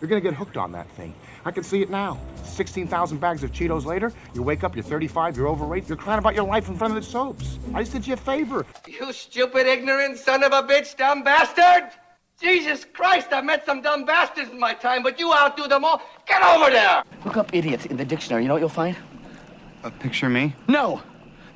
You're gonna get hooked on that thing. I can see it now. 16,000 bags of Cheetos later, you wake up, you're 35, you're overweight, you're crying about your life in front of the soaps. I just did you a favor. You stupid, ignorant son of a bitch, dumb bastard! Jesus Christ, I've met some dumb bastards in my time, but you outdo them all. Get over there! Look up idiots in the dictionary. You know what you'll find? A picture of me? No!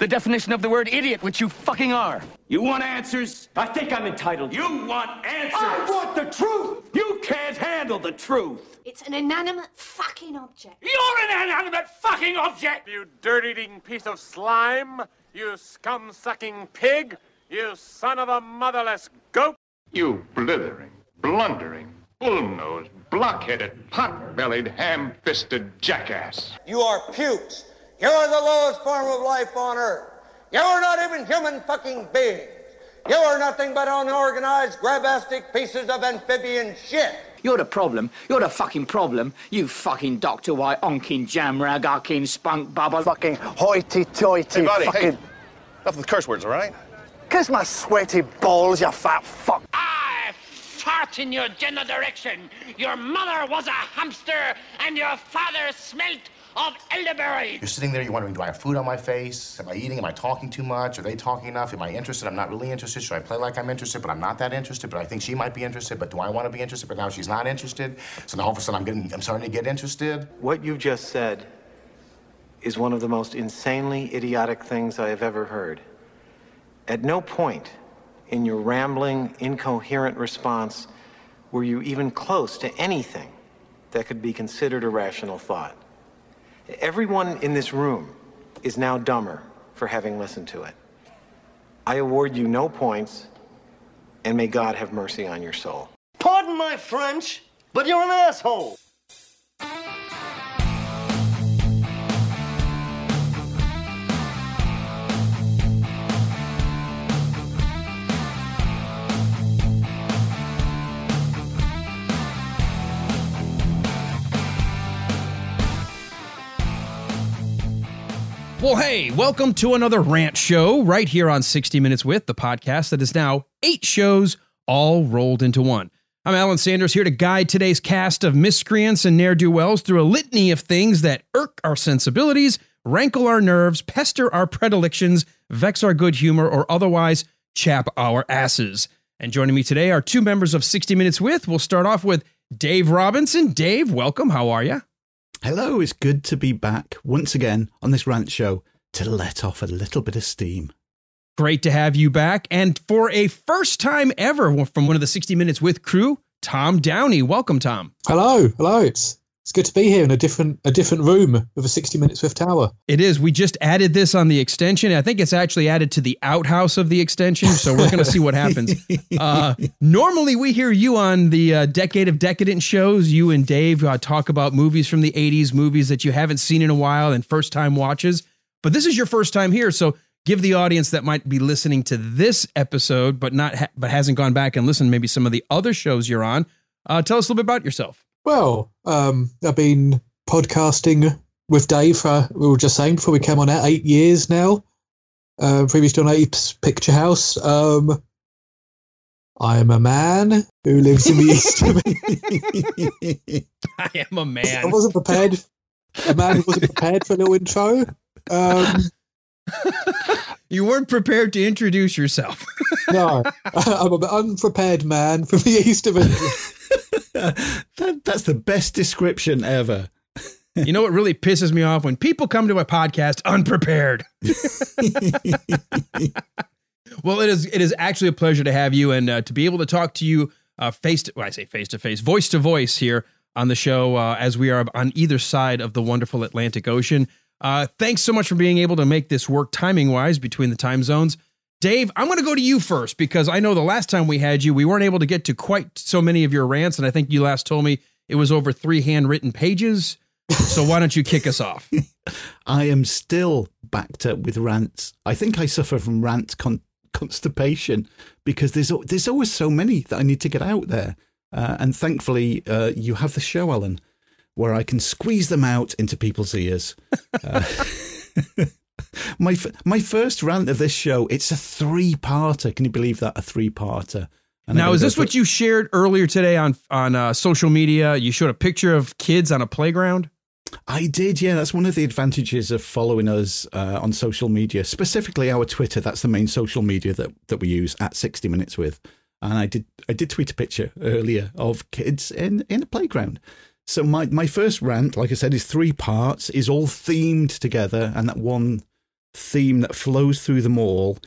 The definition of the word idiot, which you fucking are. You want answers? I think I'm entitled. You want answers? I want the truth! You can't handle the truth! It's an inanimate fucking object. You're an inanimate fucking object! You dirt-eating piece of slime! You scum-sucking pig! You son of a motherless goat! You blithering, blundering, bull-nosed, block-headed, pot-bellied, ham-fisted jackass. You are pukes. You are the lowest form of life on earth. You are not even human fucking beings. You are nothing but unorganized, grabastic pieces of amphibian shit. You're the problem. You're the fucking problem. You fucking Doctor White, onkin jamrag, arkin spunk bubble. Fucking hoity-toity. Hey, buddy, fucking... hey. Enough with curse words, all right? Kiss my sweaty balls, you fat fuck. I fart in your general direction. Your mother was a hamster, and your father smelt of elderberry. You're sitting there, you're wondering, do I have food on my face? Am I eating? Am I talking too much? Are they talking enough? Am I interested? I'm not really interested. Should I play like I'm interested, but I'm not that interested? But I think she might be interested, but do I want to be interested? But now she's not interested. So now all of a sudden I'm getting, I'm starting to get interested. What you've just said is one of the most insanely idiotic things I have ever heard. At no point in your rambling, incoherent response were you even close to anything that could be considered a rational thought. Everyone in this room is now dumber for having listened to it. I award you no points, and may God have mercy on your soul. Pardon my French, but you're an asshole. Well, hey, welcome to another rant show right here on 60 Minutes with the podcast that is now eight shows all rolled into one. I'm Alan Sanders here to guide today's cast of miscreants and ne'er do wells through a litany of things that irk our sensibilities, rankle our nerves, pester our predilections, vex our good humor, or otherwise chap our asses. And joining me today are two members of 60 Minutes with. We'll start off with Dave Robinson. Dave, welcome. How are you? Hello, it's good to be back once again on this rant show to let off a little bit of steam. Great to have you back. And for a first time ever from one of the 60 Minutes with crew, Tom Downey. Welcome, Tom. Hello, hello. It's it's good to be here in a different a different room of a 60 Minutes with Tower. It is. We just added this on the extension. I think it's actually added to the outhouse of the extension. So we're going to see what happens. Uh, normally, we hear you on the uh, Decade of Decadent shows. You and Dave uh, talk about movies from the 80s, movies that you haven't seen in a while, and first time watches. But this is your first time here. So give the audience that might be listening to this episode, but not ha- but hasn't gone back and listened maybe some of the other shows you're on. Uh, tell us a little bit about yourself. Well, um, I've been podcasting with Dave for, we were just saying before we came on out, eight years now. Uh, previously on Apes Picture House. Um, I am a man who lives in the east of I am a man. I wasn't prepared. A man who wasn't prepared for a little intro. Um, you weren't prepared to introduce yourself. no, I'm an unprepared man from the east of England. that, that's the best description ever. you know what really pisses me off when people come to a podcast unprepared. well, it is it is actually a pleasure to have you and uh, to be able to talk to you uh, face to well, I say face to face, voice to voice here on the show uh, as we are on either side of the wonderful Atlantic Ocean. Uh, thanks so much for being able to make this work timing wise between the time zones. Dave, I'm going to go to you first because I know the last time we had you, we weren't able to get to quite so many of your rants. And I think you last told me it was over three handwritten pages. So why don't you kick us off? I am still backed up with rants. I think I suffer from rant con- constipation because there's there's always so many that I need to get out there. Uh, and thankfully, uh, you have the show, Alan, where I can squeeze them out into people's ears. Uh, my my first rant of this show, it's a three-parter. Can you believe that? A three-parter. And now, is this what you shared earlier today on on uh, social media? You showed a picture of kids on a playground. I did, yeah. That's one of the advantages of following us uh, on social media, specifically our Twitter. That's the main social media that, that we use at 60 Minutes with. And I did I did tweet a picture earlier of kids in, in a playground. So my, my first rant, like I said, is three parts, is all themed together, and that one theme that flows through them all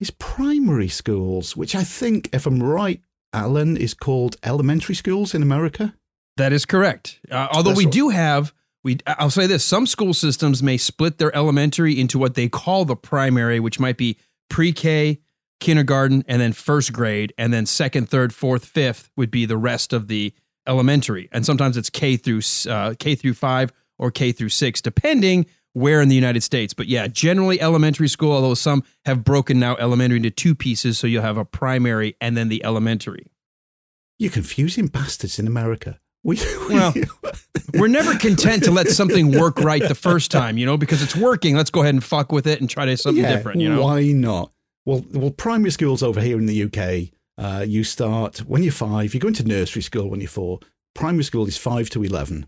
is primary schools, which I think, if I'm right, Alan, is called elementary schools in America. That is correct. Uh, although That's we do have, we I'll say this: some school systems may split their elementary into what they call the primary, which might be pre-K, kindergarten, and then first grade, and then second, third, fourth, fifth would be the rest of the elementary. And sometimes it's K through uh, K through five or K through six, depending where in the United States. But yeah, generally elementary school. Although some have broken now elementary into two pieces, so you'll have a primary and then the elementary. You're confusing bastards in America. We, Well, we're never content to let something work right the first time, you know, because it's working. Let's go ahead and fuck with it and try to something Yeah, different, you know. Why not? Well, well, primary schools over here in the UK, uh, you start when you're five. You go into nursery school when you're four. Primary school is five to eleven.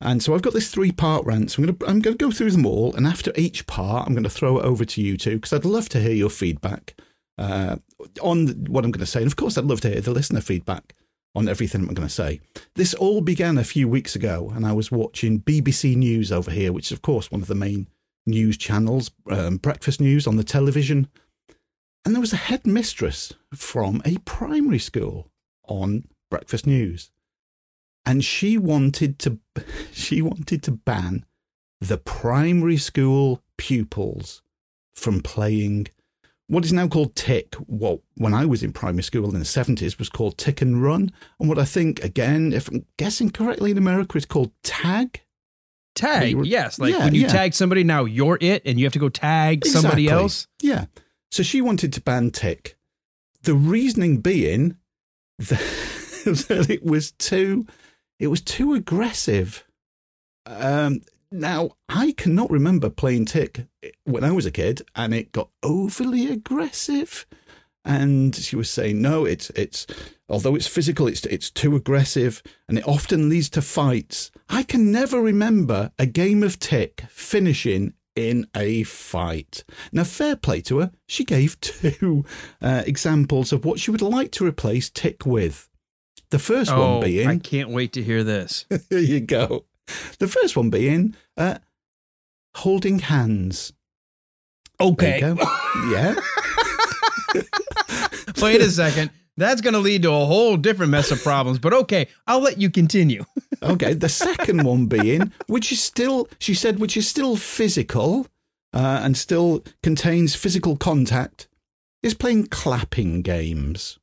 And so I've got this three-part rant. So I'm going to I'm going to go through them all, and after each part, I'm going to throw it over to you two because I'd love to hear your feedback uh, on what I'm going to say, and of course, I'd love to hear the listener feedback on everything I'm going to say. This all began a few weeks ago, and I was watching BBC News over here, which is of course one of the main news channels, um, breakfast news on the television. And there was a headmistress from a primary school on breakfast news. And she wanted to she wanted to ban the primary school pupils from playing what is now called tick. What when I was in primary school in the seventies was called tick and run, and what I think again, if I'm guessing correctly in America, is called tag. Tag, were- yes. Like Yeah, when you yeah. tag somebody, now you're it, and you have to go tag somebody else. Yeah. So she wanted to ban tick. The reasoning being that, it was too it was too aggressive. Um, now I cannot remember playing tick when I was a kid, and it got overly aggressive. And she was saying, no, it's it's although it's physical, it's it's too aggressive, and it often leads to fights. I can never remember a game of tick finishing in a fight. Now, fair play to her, she gave two uh, examples of what she would like to replace tick with. The first oh, one being, I can't wait to hear this. here you go. The first one being uh, holding hands. Okay. There yeah. Wait a second. That's going to lead to a whole different mess of problems. But okay, I'll let you continue. okay. The second one being, which is still, she said, which is still physical uh, and still contains physical contact, is playing clapping games.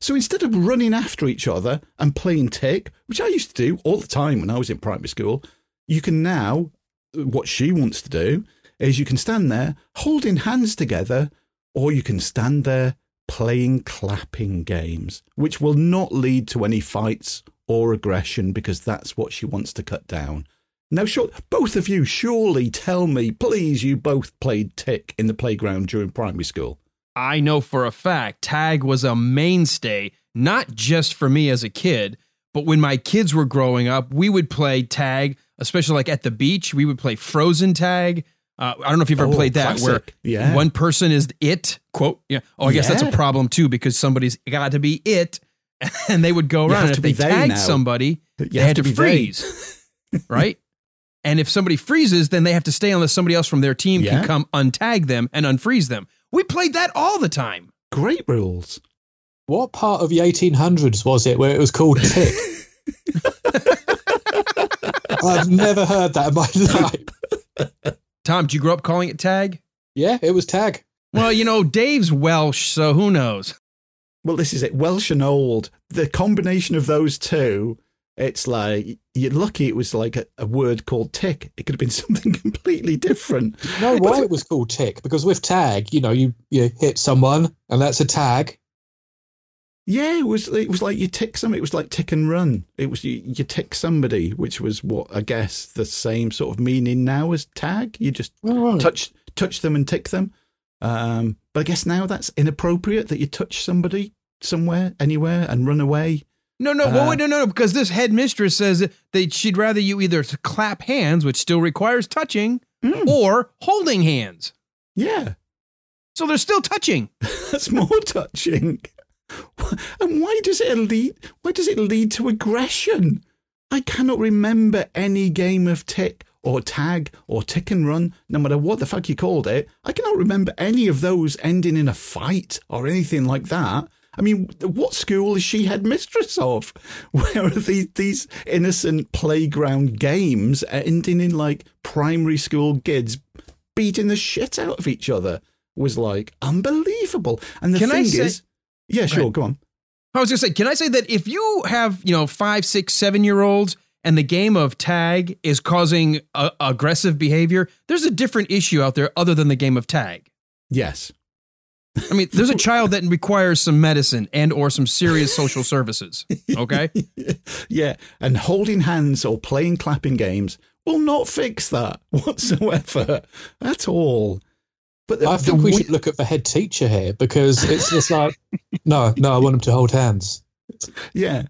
So instead of running after each other and playing tick, which I used to do all the time when I was in primary school, you can now, what she wants to do is you can stand there holding hands together, or you can stand there playing clapping games, which will not lead to any fights or aggression because that's what she wants to cut down. Now, sure, both of you surely tell me, please, you both played tick in the playground during primary school. I know for a fact tag was a mainstay, not just for me as a kid, but when my kids were growing up, we would play tag, especially like at the beach. We would play frozen tag. Uh, I don't know if you've ever Oh, played that, classic. where Yeah. one person is it quote. Yeah. Oh, I guess that's a problem too because somebody's got to be it, and they would go You around. and to if they they tagged now. somebody, You they have had to to, be freeze, right? And if somebody freezes, then they have to stay unless somebody else from their team Yeah. can come untag them and unfreeze them. We played that all the time. Great rules. What part of the 1800s was it where it was called tick? I've never heard that in my life. Tom, did you grow up calling it tag? Yeah, it was tag. Well, you know, Dave's Welsh, so who knows? Well, this is it. Welsh and old. The combination of those two, it's like you're lucky it was like a, a word called tick. It could have been something completely different. No, why it was called tick? Because with tag, you know, you, you hit someone and that's a tag. Yeah, it was. It was like you tick some. It was like tick and run. It was you, you tick somebody, which was what I guess the same sort of meaning now as tag. You just Oh, right. touch touch them and tick them. Um, but I guess now that's inappropriate that you touch somebody somewhere, anywhere, and run away. No, no, Uh, well, wait, no, no, no, because this headmistress says that she'd rather you either clap hands, which still requires touching, or holding hands. Yeah. So they're still touching. That's more touching. And why does it lead? Why does it lead to aggression? I cannot remember any game of tick or tag or tick and run, no matter what the fuck you called it. I cannot remember any of those ending in a fight or anything like that. I mean, what school is she headmistress of? Where are these these innocent playground games ending in like primary school kids beating the shit out of each other? Was like unbelievable. And the Can thing say- is, yeah, sure, go on. I was gonna say, can I say that if you have, you know, five, six, seven year olds and the game of tag is causing uh, aggressive behavior, there's a different issue out there other than the game of tag. Yes. I mean, there's a child that requires some medicine and or some serious social services. Okay. Yeah, and holding hands or playing clapping games will not fix that whatsoever at all. But the, I think the we should look at the head teacher here because it's just like, no, no, I want them to hold hands. yeah,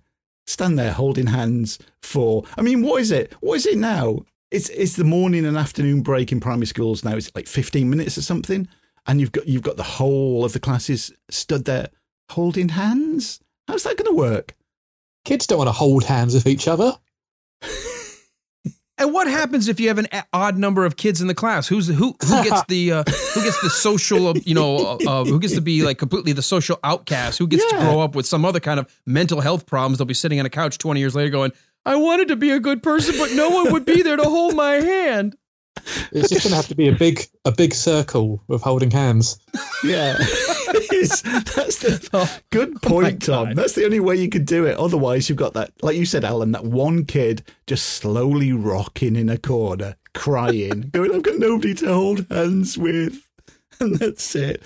stand there holding hands for. I mean, what is it? What is it now? It's it's the morning and afternoon break in primary schools now. It's like fifteen minutes or something, and you've got you've got the whole of the classes stood there holding hands. How's that going to work? Kids don't want to hold hands with each other. And what happens if you have an odd number of kids in the class? Who's who? Who gets the uh, who gets the social? uh, You know, uh, uh, who gets to be like completely the social outcast? Who gets to grow up with some other kind of mental health problems? They'll be sitting on a couch twenty years later, going, "I wanted to be a good person, but no one would be there to hold my hand." It's just going to have to be a big, a big circle of holding hands. Yeah. That's the good oh point, Tom. That's the only way you could do it. Otherwise, you've got that, like you said, Alan, that one kid just slowly rocking in a corner, crying, going, I've got nobody to hold hands with. And that's it.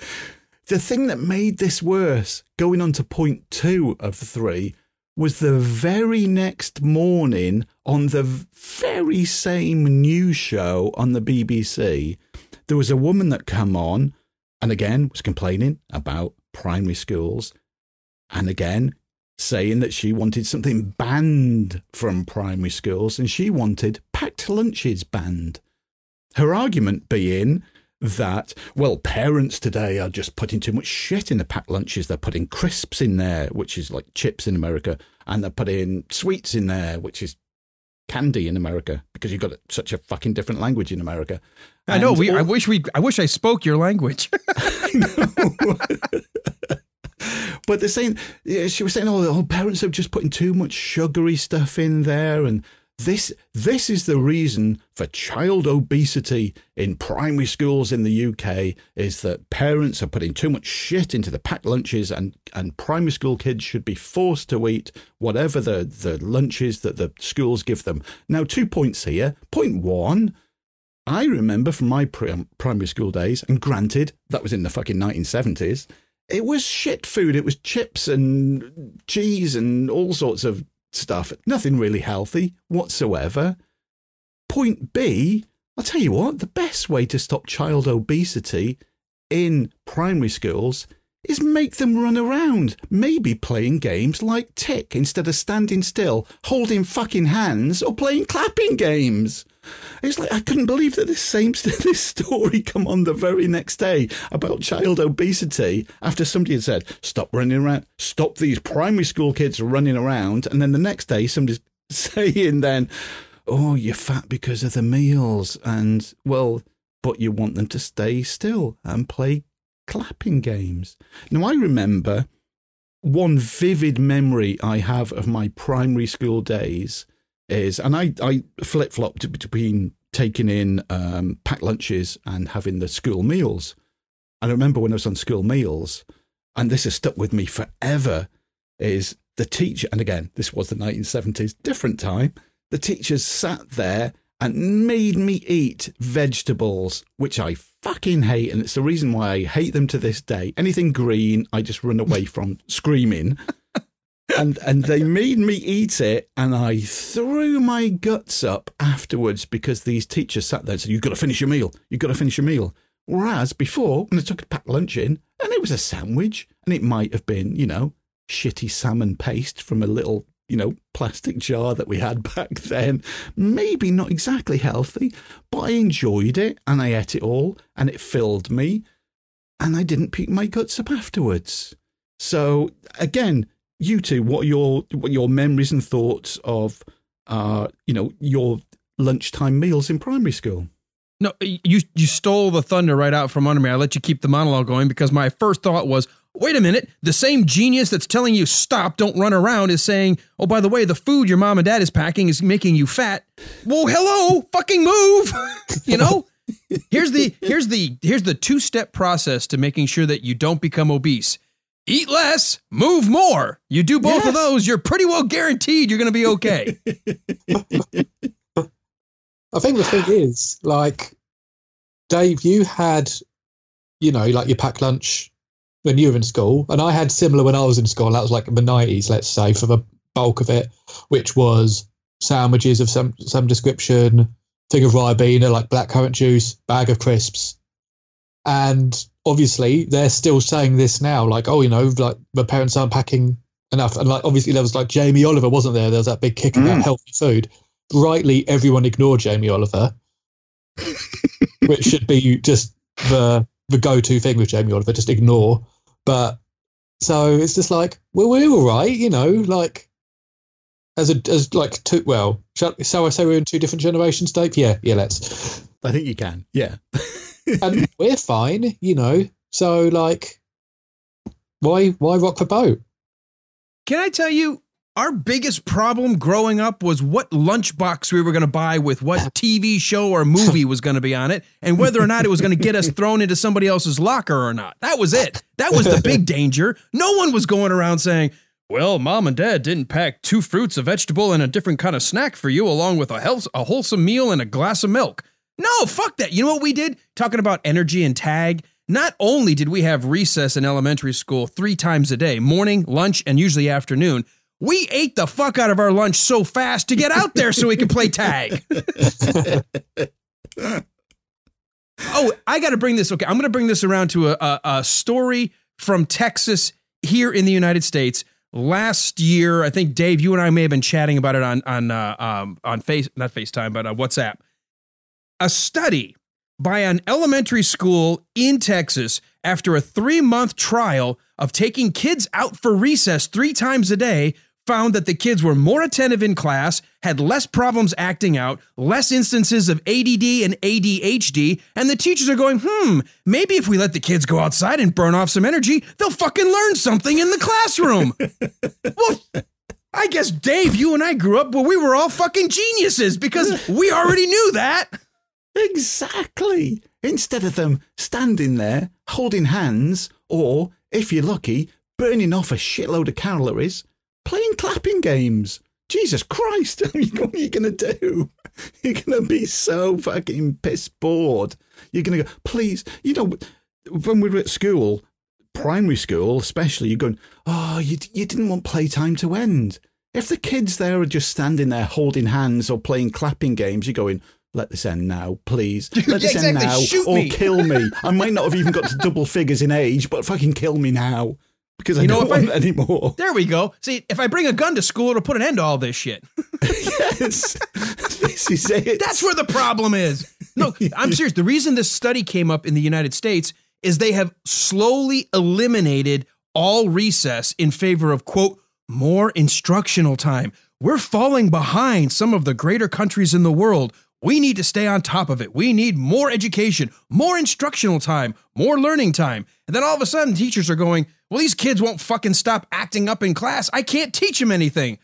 The thing that made this worse, going on to point two of the three, was the very next morning on the very same news show on the BBC, there was a woman that come on and again was complaining about primary schools and again saying that she wanted something banned from primary schools and she wanted packed lunches banned. Her argument being that, well, parents today are just putting too much shit in the packed lunches. They're putting crisps in there, which is like chips in America, and they're putting sweets in there, which is candy in America, because you've got such a fucking different language in America. I know. We. I wish we. I wish I spoke your language. But they're saying yeah, she was saying, "Oh, oh, parents are just putting too much sugary stuff in there," and this this is the reason for child obesity in primary schools in the UK is that parents are putting too much shit into the packed lunches, and and primary school kids should be forced to eat whatever the the lunches that the schools give them. Now, two points here. Point one. I remember from my pri- primary school days, and granted, that was in the fucking 1970s, it was shit food. It was chips and cheese and all sorts of stuff. Nothing really healthy whatsoever. Point B, I'll tell you what, the best way to stop child obesity in primary schools is make them run around, maybe playing games like tick instead of standing still, holding fucking hands, or playing clapping games. It's like I couldn't believe that this same this story come on the very next day about child obesity after somebody had said stop running around, stop these primary school kids running around, and then the next day somebody's saying then, oh you're fat because of the meals, and well, but you want them to stay still and play clapping games. Now I remember one vivid memory I have of my primary school days is, and I, I flip flopped between taking in um, packed lunches and having the school meals. And I remember when I was on school meals, and this has stuck with me forever, is the teacher, and again, this was the 1970s, different time. The teachers sat there and made me eat vegetables, which I fucking hate. And it's the reason why I hate them to this day. Anything green, I just run away from screaming and and they made me eat it, and I threw my guts up afterwards because these teachers sat there and said, "You've got to finish your meal. You've got to finish your meal." Whereas before, when I took a packed lunch in, and it was a sandwich, and it might have been, you know, shitty salmon paste from a little, you know, plastic jar that we had back then. Maybe not exactly healthy, but I enjoyed it and I ate it all and it filled me and I didn't puke my guts up afterwards. So again, you two, what are your what are your memories and thoughts of uh, you know, your lunchtime meals in primary school? No, you you stole the thunder right out from under me. I let you keep the monologue going because my first thought was, wait a minute, the same genius that's telling you stop, don't run around is saying, oh, by the way, the food your mom and dad is packing is making you fat. Well, hello, fucking move. you know? Here's the here's the here's the two-step process to making sure that you don't become obese. Eat less, move more. You do both of those, you're pretty well guaranteed you're going to be okay. I think the thing is, like, Dave, you had, you know, like your packed lunch when you were in school, and I had similar when I was in school. That was like in the nineties, let's say, for the bulk of it, which was sandwiches of some some description, thing of ribena, like blackcurrant juice, bag of crisps, and obviously they're still saying this now, like, oh, you know, like the parents aren't packing enough, and like obviously there was like Jamie Oliver, wasn't there? There was that big kick about Mm. healthy food. Rightly, everyone ignored Jamie Oliver, which should be just the the go to thing with Jamie Oliver, just ignore. But so it's just like, well, we're all right, you know, like as a as like two. Well, shall, shall I say we're in two different generations, Dave? Yeah, yeah, let's. I think you can. Yeah. and we're fine, you know. So like, why why rock the boat? Can I tell you, our biggest problem growing up was what lunchbox we were going to buy with what TV show or movie was going to be on it, and whether or not it was going to get us thrown into somebody else's locker or not. That was it. That was the big danger. No one was going around saying, well, mom and dad didn't pack two fruits, a vegetable, and a different kind of snack for you, along with a, health, a wholesome meal and a glass of milk. No, fuck that. You know what we did? Talking about energy and tag. Not only did we have recess in elementary school three times a day morning, lunch, and usually afternoon we ate the fuck out of our lunch so fast to get out there so we could play tag. oh, I got to bring this. Okay, I'm going to bring this around to a, a, a story from Texas here in the United States. Last year, I think Dave, you and I may have been chatting about it on on uh, um, on face not FaceTime, but uh, WhatsApp. A study by an elementary school in Texas after a three month trial of taking kids out for recess three times a day found that the kids were more attentive in class, had less problems acting out, less instances of ADD and ADHD, and the teachers are going, hmm, maybe if we let the kids go outside and burn off some energy, they'll fucking learn something in the classroom. well, I guess, Dave, you and I grew up where we were all fucking geniuses because we already knew that. Exactly. Instead of them standing there holding hands, or, if you're lucky, burning off a shitload of calories, playing clapping games. Jesus Christ, what are you going to do? You're going to be so fucking piss bored. You're going to go, please, you know, when we were at school, primary school especially, you're going, oh, you, you didn't want playtime to end. If the kids there are just standing there holding hands or playing clapping games, you're going, let this end now, please. Let this Yeah, end now, Shoot or me. kill me. I might not have even got to double figures in age, but fucking kill me now because I You know, don't if I- want anymore. There we go. See, if I bring a gun to school, it'll put an end to all this shit. yes, this is it. That's where the problem is. No, I'm serious. The reason this study came up in the United States is they have slowly eliminated all recess in favor of, quote, more instructional time. We're falling behind some of the greater countries in the world. We need to stay on top of it. We need more education, more instructional time, more learning time. And then all of a sudden, teachers are going, well, these kids won't fucking stop acting up in class. I can't teach them anything.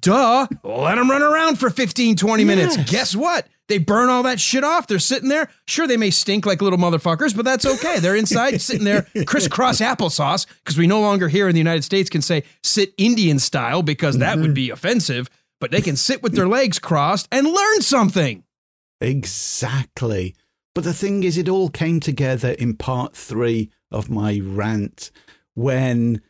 Duh. Let them run around for 15, 20 minutes. Yes. Guess what? They burn all that shit off. They're sitting there. Sure, they may stink like little motherfuckers, but that's okay. They're inside sitting there crisscross applesauce because we no longer here in the United States can say sit Indian style because that would mm-hmm. be offensive, but they can sit with their legs crossed and learn something. Exactly. But the thing is, it all came together in part three of my rant when,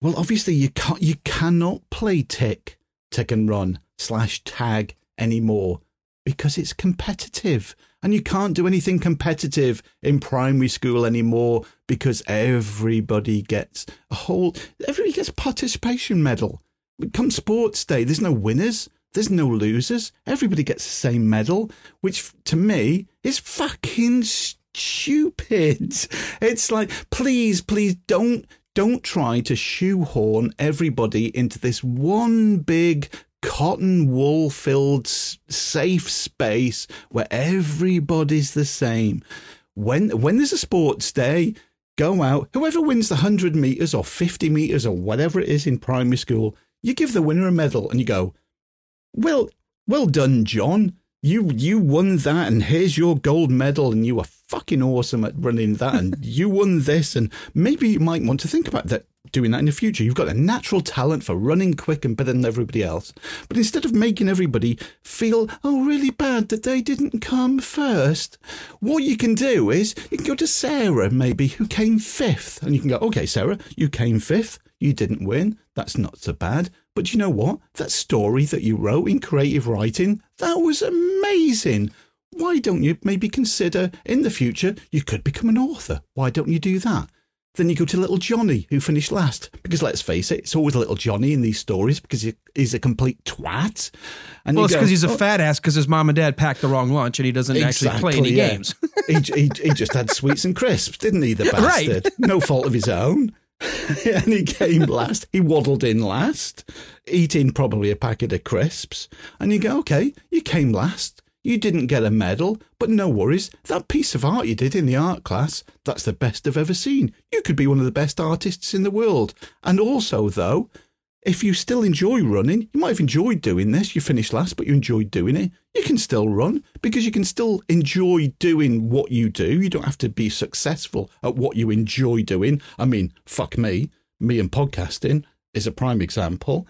well, obviously you can't, you cannot play tick, tick and run slash tag anymore because it's competitive. And you can't do anything competitive in primary school anymore because everybody gets a whole, everybody gets participation medal. Come sports day, there's no winners, there's no losers. Everybody gets the same medal, which to me is fucking stupid. It's like, please, please don't don't try to shoehorn everybody into this one big cotton wool filled safe space where everybody's the same. When when there's a sports day, go out. Whoever wins the 100 meters or 50 meters or whatever it is in primary school, you give the winner a medal and you go, "Well, well done, John. You you won that and here's your gold medal and you were fucking awesome at running that and you won this and maybe you might want to think about that doing that in the future. You've got a natural talent for running quick and better than everybody else. But instead of making everybody feel oh really bad that they didn't come first what you can do is you can go to sarah maybe who came fifth. And you can go okay sarah you came fifth. You didn't win. That's not so bad but you know what? That story that you wrote in creative writing, that was amazing. Why don't you maybe consider in the future you could become an author? Why don't you do that? Then you go to little Johnny, who finished last. Because let's face it, it's always little Johnny in these stories because he's a complete twat. And well, it's because he's a oh, fat ass because his mom and dad packed the wrong lunch and he doesn't exactly, actually play any yeah. games. he, he, he, just had sweets and crisps, didn't he, the bastard? Right. No fault of his own. and he came last. He waddled in last, eating probably a packet of crisps. And you go, okay, you came last. You didn't get a medal, but no worries. That piece of art you did in the art class, that's the best I've ever seen. You could be one of the best artists in the world. And also, though, if you still enjoy running, you might have enjoyed doing this. You finished last, but you enjoyed doing it. You can still run because you can still enjoy doing what you do. You don't have to be successful at what you enjoy doing. I mean, fuck me, me and podcasting is a prime example.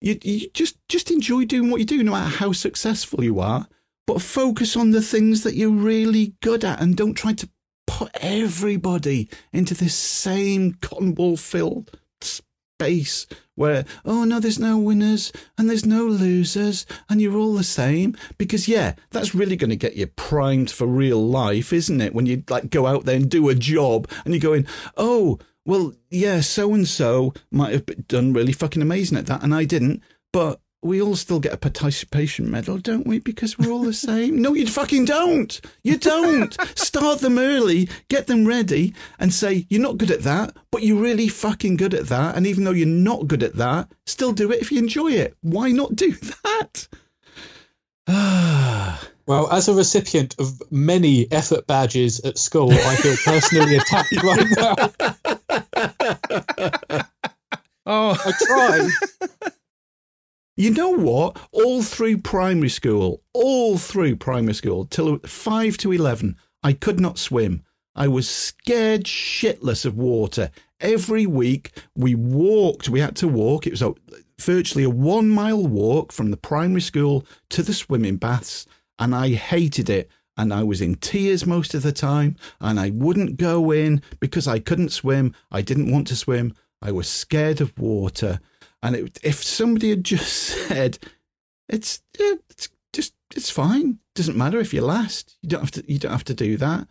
You, you just just enjoy doing what you do, no matter how successful you are. But focus on the things that you're really good at, and don't try to put everybody into this same cotton wool filled space where, oh no, there's no winners and there's no losers and you're all the same. Because, yeah, that's really going to get you primed for real life, isn't it? When you like go out there and do a job and you're going, oh, well, yeah, so and so might have done really fucking amazing at that and I didn't. But we all still get a participation medal, don't we? Because we're all the same. no, you fucking don't. You don't. Start them early, get them ready, and say, you're not good at that, but you're really fucking good at that. And even though you're not good at that, still do it if you enjoy it. Why not do that? well, as a recipient of many effort badges at school, I feel personally attacked right now. oh, I tried. You know what? All through primary school, all through primary school, till 5 to 11, I could not swim. I was scared shitless of water. Every week we walked, we had to walk. It was a, virtually a one mile walk from the primary school to the swimming baths, and I hated it. And I was in tears most of the time, and I wouldn't go in because I couldn't swim. I didn't want to swim. I was scared of water. And it, if somebody had just said, "It's it's just it's fine. Doesn't matter if you're last. You don't have to. You don't have to do that."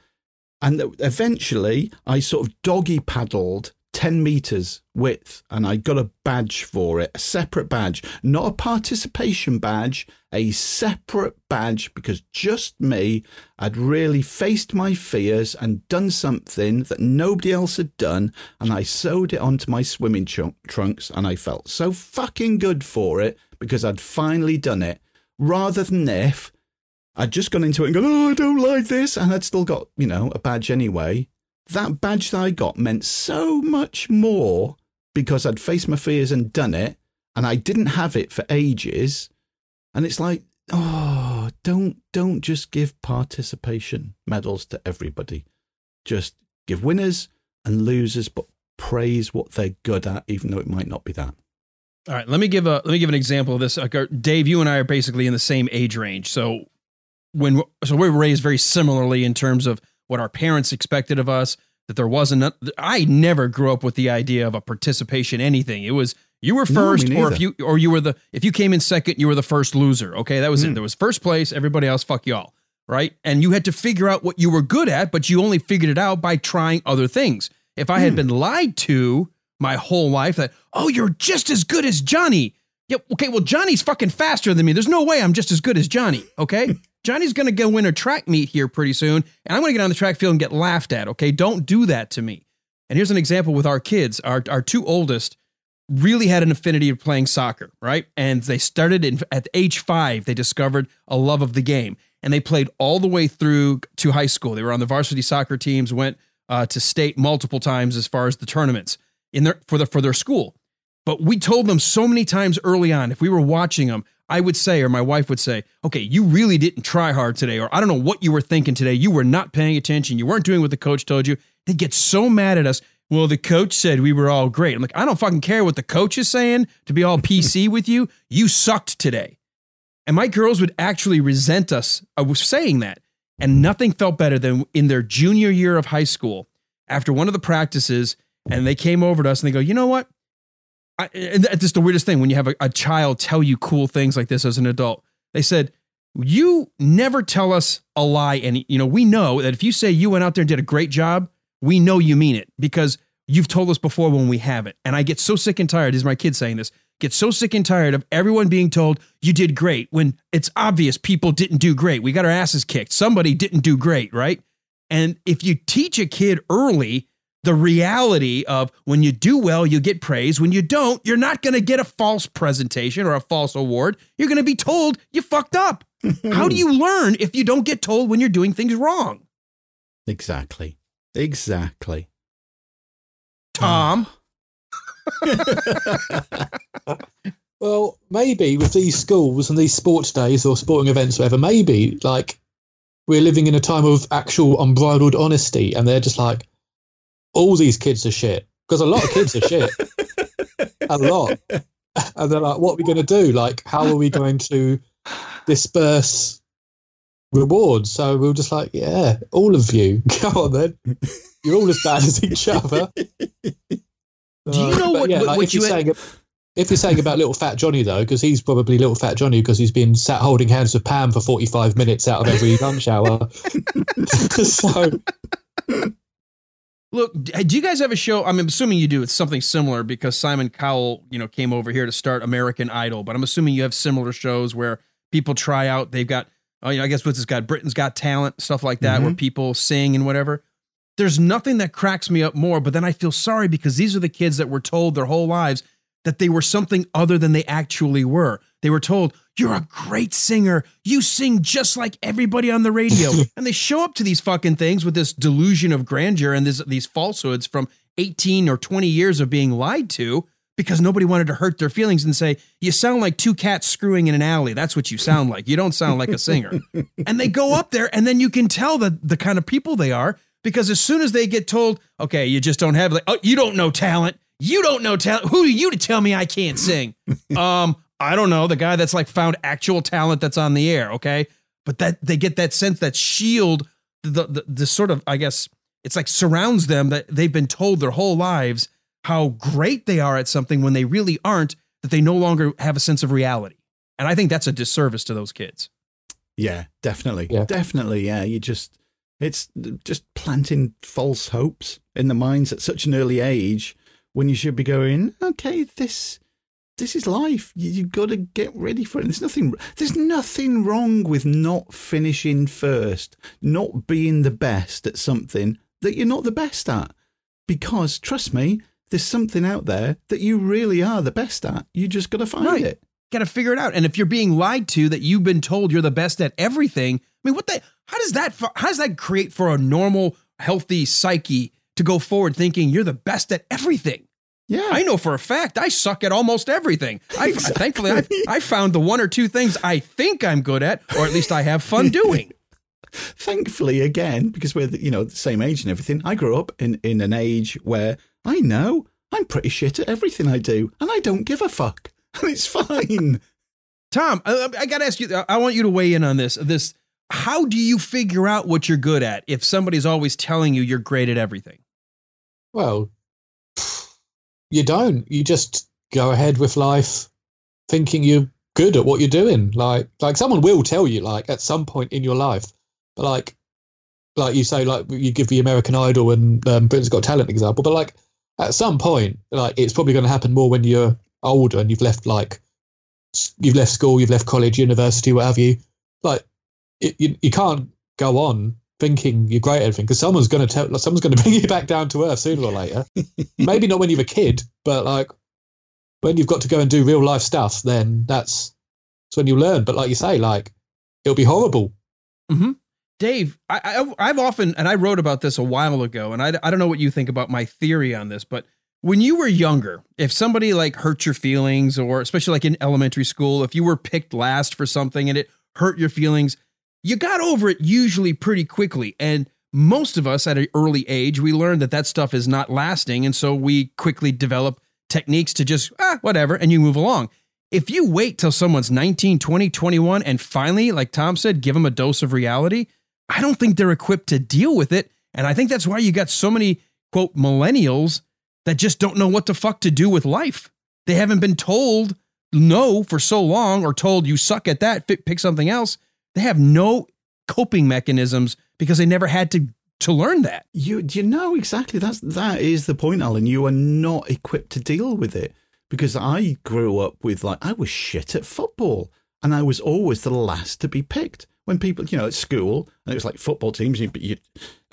And eventually, I sort of doggy paddled 10 meters width and I got a badge for it, a separate badge, not a participation badge, a separate badge because just me had really faced my fears and done something that nobody else had done. And I sewed it onto my swimming trunks and I felt so fucking good for it because I'd finally done it rather than if I'd just gone into it and gone, oh, I don't like this. And I'd still got, you know, a badge anyway that badge that I got meant so much more because I'd faced my fears and done it, and I didn't have it for ages. And it's like, oh, don't don't just give participation medals to everybody. Just give winners and losers, but praise what they're good at, even though it might not be that. All right, let me give a let me give an example of this. Uh, Dave, you and I are basically in the same age range, so when so we're raised very similarly in terms of what our parents expected of us, that there wasn't, I never grew up with the idea of a participation anything. It was, You were first, me or if you or you were the if you came in second, you were the first loser. Okay, that was Hmm. it. There was first place. Everybody else, fuck y'all. Right, and you had to figure out what you were good at, but you only figured it out by trying other things. If I had Hmm. been lied to my whole life that oh you're just as good as Johnny. Yeah, okay, well Johnny's fucking faster than me. There's no way I'm just as good as Johnny. Okay, Johnny's gonna go win a track meet here pretty soon, and I'm gonna get on the track field and get laughed at. Okay, don't do that to me. And here's an example with our kids. Our our two oldest really had an affinity of playing soccer, right? And they started in, at age five. They discovered a love of the game, and they played all the way through to high school. They were on the varsity soccer teams, went uh, to state multiple times as far as the tournaments in their for the for their school. But we told them so many times early on, if we were watching them, I would say, or my wife would say, okay, you really didn't try hard today, or I don't know what you were thinking today. You were not paying attention. You weren't doing what the coach told you. They get so mad at us. Well, the coach said we were all great. I'm like, I don't fucking care what the coach is saying to be all PC with you. You sucked today. And my girls would actually resent us uh, of saying that. And nothing felt better than in their junior year of high school, after one of the practices, and they came over to us and they go, you know what? I, and that's just the weirdest thing when you have a, a child tell you cool things like this as an adult. They said, "You never tell us a lie, and you know we know that if you say you went out there and did a great job, we know you mean it because you've told us before when we haven't." And I get so sick and tired. Is my kid saying this. Get so sick and tired of everyone being told you did great when it's obvious people didn't do great. We got our asses kicked. Somebody didn't do great, right? And if you teach a kid early the reality of when you do well, you get praise. When you don't, you're not going to get a false presentation or a false award. You're going to be told you fucked up. How do you learn if you don't get told when you're doing things wrong? Exactly. Exactly. Tom. Well, maybe with these schools and these sports days or sporting events, whatever, maybe like we're living in a time of actual unbridled honesty, and they're just like, all these kids are shit because a lot of kids are shit, a lot, and they're like, what are we going to do? Like, how are we going to disperse rewards? So we we're just like, yeah, all of you, go on then, you're all as bad as each other. Do you know uh, but what- yeah, what- like, what if you're you had- saying if you're saying about little fat Johnny though, because he's probably little fat Johnny because he's been sat holding hands with Pam for 45 minutes out of every lunch hour. so Look, do you guys have a show? I'm assuming you do. It's something similar because Simon Cowell, you know, came over here to start American Idol. But I'm assuming you have similar shows where people try out. They've got, oh, you know, I guess what's this got? Britain's Got Talent, stuff like that, where mm-hmm. people sing and whatever. There's nothing that cracks me up more. But then I feel sorry because these are the kids that were told their whole lives that they were something other than they actually were. They were told, You're a great singer. You sing just like everybody on the radio. and they show up to these fucking things with this delusion of grandeur and this, these falsehoods from 18 or 20 years of being lied to because nobody wanted to hurt their feelings and say, You sound like two cats screwing in an alley. That's what you sound like. You don't sound like a singer. and they go up there, and then you can tell the, the kind of people they are because as soon as they get told, Okay, you just don't have, like, oh, you don't know talent. You don't know talent. Who are you to tell me I can't sing? um, I don't know. The guy that's like found actual talent that's on the air. Okay. But that they get that sense that shield, the, the, the sort of, I guess, it's like surrounds them that they've been told their whole lives how great they are at something when they really aren't, that they no longer have a sense of reality. And I think that's a disservice to those kids. Yeah, definitely. Yeah. Definitely. Yeah. You just, it's just planting false hopes in the minds at such an early age when you should be going, okay, this. This is life. You, you've got to get ready for it. There's nothing. There's nothing wrong with not finishing first, not being the best at something that you're not the best at. Because trust me, there's something out there that you really are the best at. You just got to find it. Got to figure it out. And if you're being lied to that you've been told you're the best at everything, I mean, what the? How does that? How does that create for a normal, healthy psyche to go forward thinking you're the best at everything? Yeah, I know for a fact I suck at almost everything. I thankfully I, I found the one or two things I think I'm good at, or at least I have fun doing. Thankfully, again, because we're the, you know the same age and everything, I grew up in in an age where I know I'm pretty shit at everything I do, and I don't give a fuck, and it's fine. Tom, I, I got to ask you. I want you to weigh in on this. This. How do you figure out what you're good at if somebody's always telling you you're great at everything? Well, you don't. You just go ahead with life thinking you're good at what you're doing. Like like someone will tell you like at some point in your life, but like like you say like you give the American Idol and um, Britain's Got Talent example, but like at some point like it's probably going to happen more when you're older and you've left like you've left school, you've left college, university, what have you. Like it, you you can't go on thinking you're great at everything because someone's going to tell someone's going to bring you back down to earth sooner or later. Maybe not when you're a kid, but like when you've got to go and do real life stuff, then that's that's when you learn. But like you say, like it'll be horrible. hmm Dave, I, I, I've often, and I wrote about this a while ago, and I, I don't know what you think about my theory on this, but when you were younger, if somebody like hurt your feelings, or especially like in elementary school, if you were picked last for something and it hurt your feelings, you got over it usually pretty quickly. And most of us at an early age, we learned that that stuff is not lasting. And so we quickly develop techniques to just, ah, whatever, and you move along. If you wait till someone's 19, 20, 21, and finally, like Tom said, give them a dose of reality, I don't think they're equipped to deal with it. And I think that's why you got so many, quote, millennials that just don't know what the fuck to do with life. They haven't been told no for so long or told you suck at that, pick something else. They have no coping mechanisms because they never had to to learn that. You you know exactly that's that is the point, Alan. You are not equipped to deal with it because I grew up with like I was shit at football and I was always the last to be picked when people you know at school and it was like football teams. You, you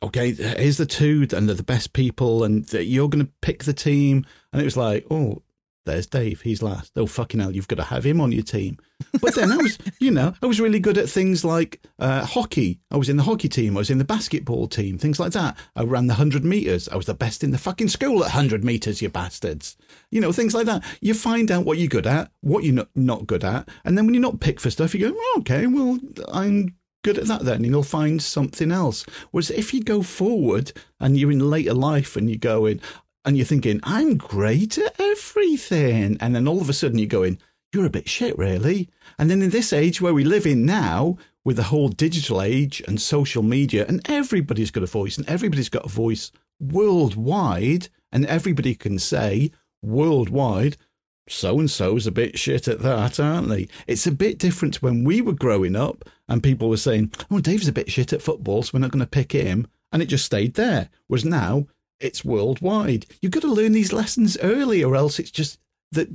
okay, here's the two and they're the best people and you're going to pick the team and it was like oh. There's Dave. He's last. Oh fucking hell! You've got to have him on your team. But then I was, you know, I was really good at things like uh, hockey. I was in the hockey team. I was in the basketball team. Things like that. I ran the hundred meters. I was the best in the fucking school at hundred meters. You bastards. You know, things like that. You find out what you're good at, what you're not not good at, and then when you're not picked for stuff, you go, oh, okay, well, I'm good at that then, and you'll find something else. Whereas if you go forward and you're in later life and you're going, and you're thinking, I'm great at everything. And then all of a sudden you're going, you're a bit shit, really. And then in this age where we live in now, with the whole digital age and social media, and everybody's got a voice, and everybody's got a voice worldwide, and everybody can say worldwide, so and so's a bit shit at that, aren't they? It's a bit different when we were growing up and people were saying, oh, Dave's a bit shit at football, so we're not going to pick him. And it just stayed there. Whereas now, it's worldwide. You've got to learn these lessons early, or else it's just that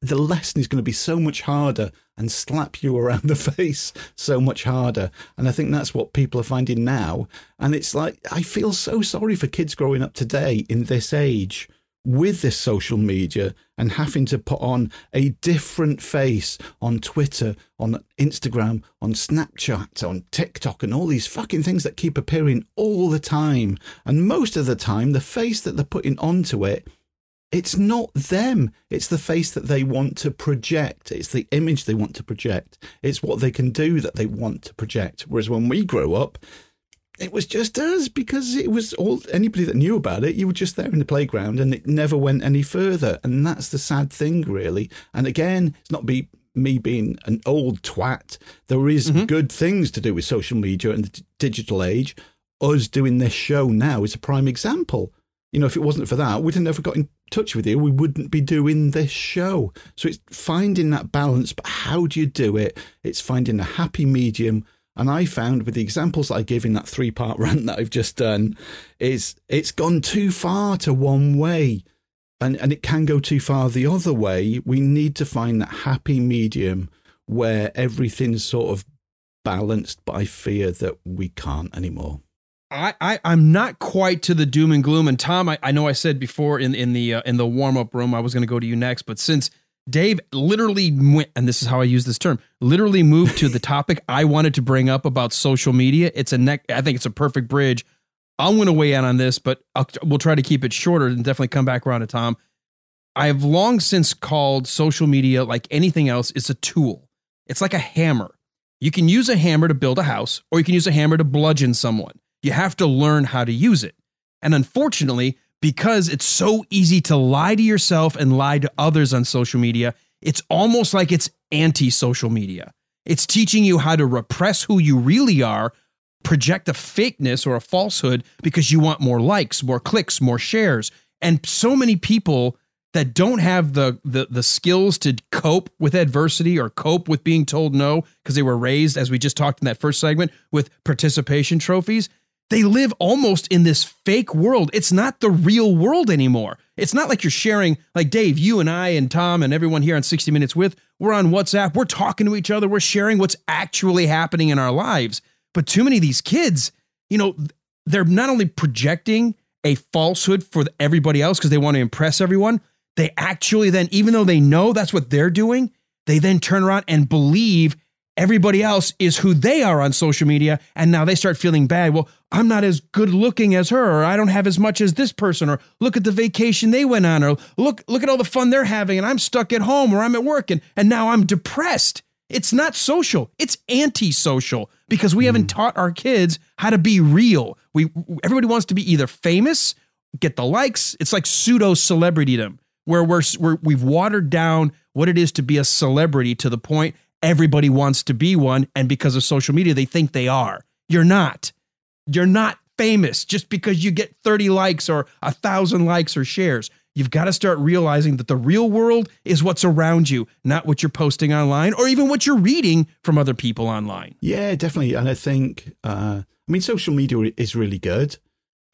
the lesson is going to be so much harder and slap you around the face so much harder. And I think that's what people are finding now. And it's like, I feel so sorry for kids growing up today in this age with this social media and having to put on a different face on Twitter, on Instagram, on Snapchat, on TikTok, and all these fucking things that keep appearing all the time. And most of the time, the face that they're putting onto it, it's not them. It's the face that they want to project. It's the image they want to project. It's what they can do that they want to project. Whereas when we grow up, it was just us because it was all anybody that knew about it you were just there in the playground and it never went any further. And that's the sad thing really. And again it's not be me being an old twat. There is mm-hmm. good things to do with social media and the d- digital age. Us doing this show now is a prime example. You know if it wasn't for that we'd have never got in touch with you. We wouldn't be doing this show. So it's finding that balance but how do you do it? It's finding a happy medium and I found with the examples I give in that three part rant that I've just done, is it's gone too far to one way. And and it can go too far the other way. We need to find that happy medium where everything's sort of balanced, by fear that we can't anymore. I, I I'm not quite to the doom and gloom. And Tom, I, I know I said before in in the uh, in the warm up room I was going to go to you next, but since Dave literally went, and this is how I use this term, literally moved to the topic I wanted to bring up about social media. It's a neck. I think it's a perfect bridge. I'm going to weigh in on this, but I'll, we'll try to keep it shorter and definitely come back around to Tom. I have long since called social media like anything else. It's a tool. It's like a hammer. You can use a hammer to build a house, or you can use a hammer to bludgeon someone. You have to learn how to use it. And unfortunately, because it's so easy to lie to yourself and lie to others on social media, it's almost like it's anti social media. It's teaching you how to repress who you really are, project a fakeness or a falsehood because you want more likes, more clicks, more shares. And so many people that don't have the the the skills to cope with adversity or cope with being told no because they were raised as we just talked in that first segment with participation trophies they live almost in this fake world. It's not the real world anymore. It's not like you're sharing like Dave you and I and Tom and everyone here on 60 minutes with we're on WhatsApp we're talking to each other we're sharing what's actually happening in our lives. But too many of these kids you know they're not only projecting a falsehood for everybody else because they want to impress everyone they actually then, even though they know that's what they're doing, they then turn around and believe everybody else is who they are on social media. And now they start feeling bad. Well, I'm not as good looking as her, or I don't have as much as this person, or look at the vacation they went on, or look, look at all the fun they're having, and I'm stuck at home or I'm at work, and, and now I'm depressed. It's not social, it's anti-social because we hmm. haven't taught our kids how to be real. We everybody wants to be either famous, get the likes. It's like pseudo celebritydom where we're, we're we've watered down what it is to be a celebrity to the point everybody wants to be one and because of social media they think they are you're not you're not famous just because you get 30 likes or a thousand likes or shares you've got to start realizing that the real world is what's around you not what you're posting online or even what you're reading from other people online Yeah, definitely. And I think, uh, I mean, social media is really good.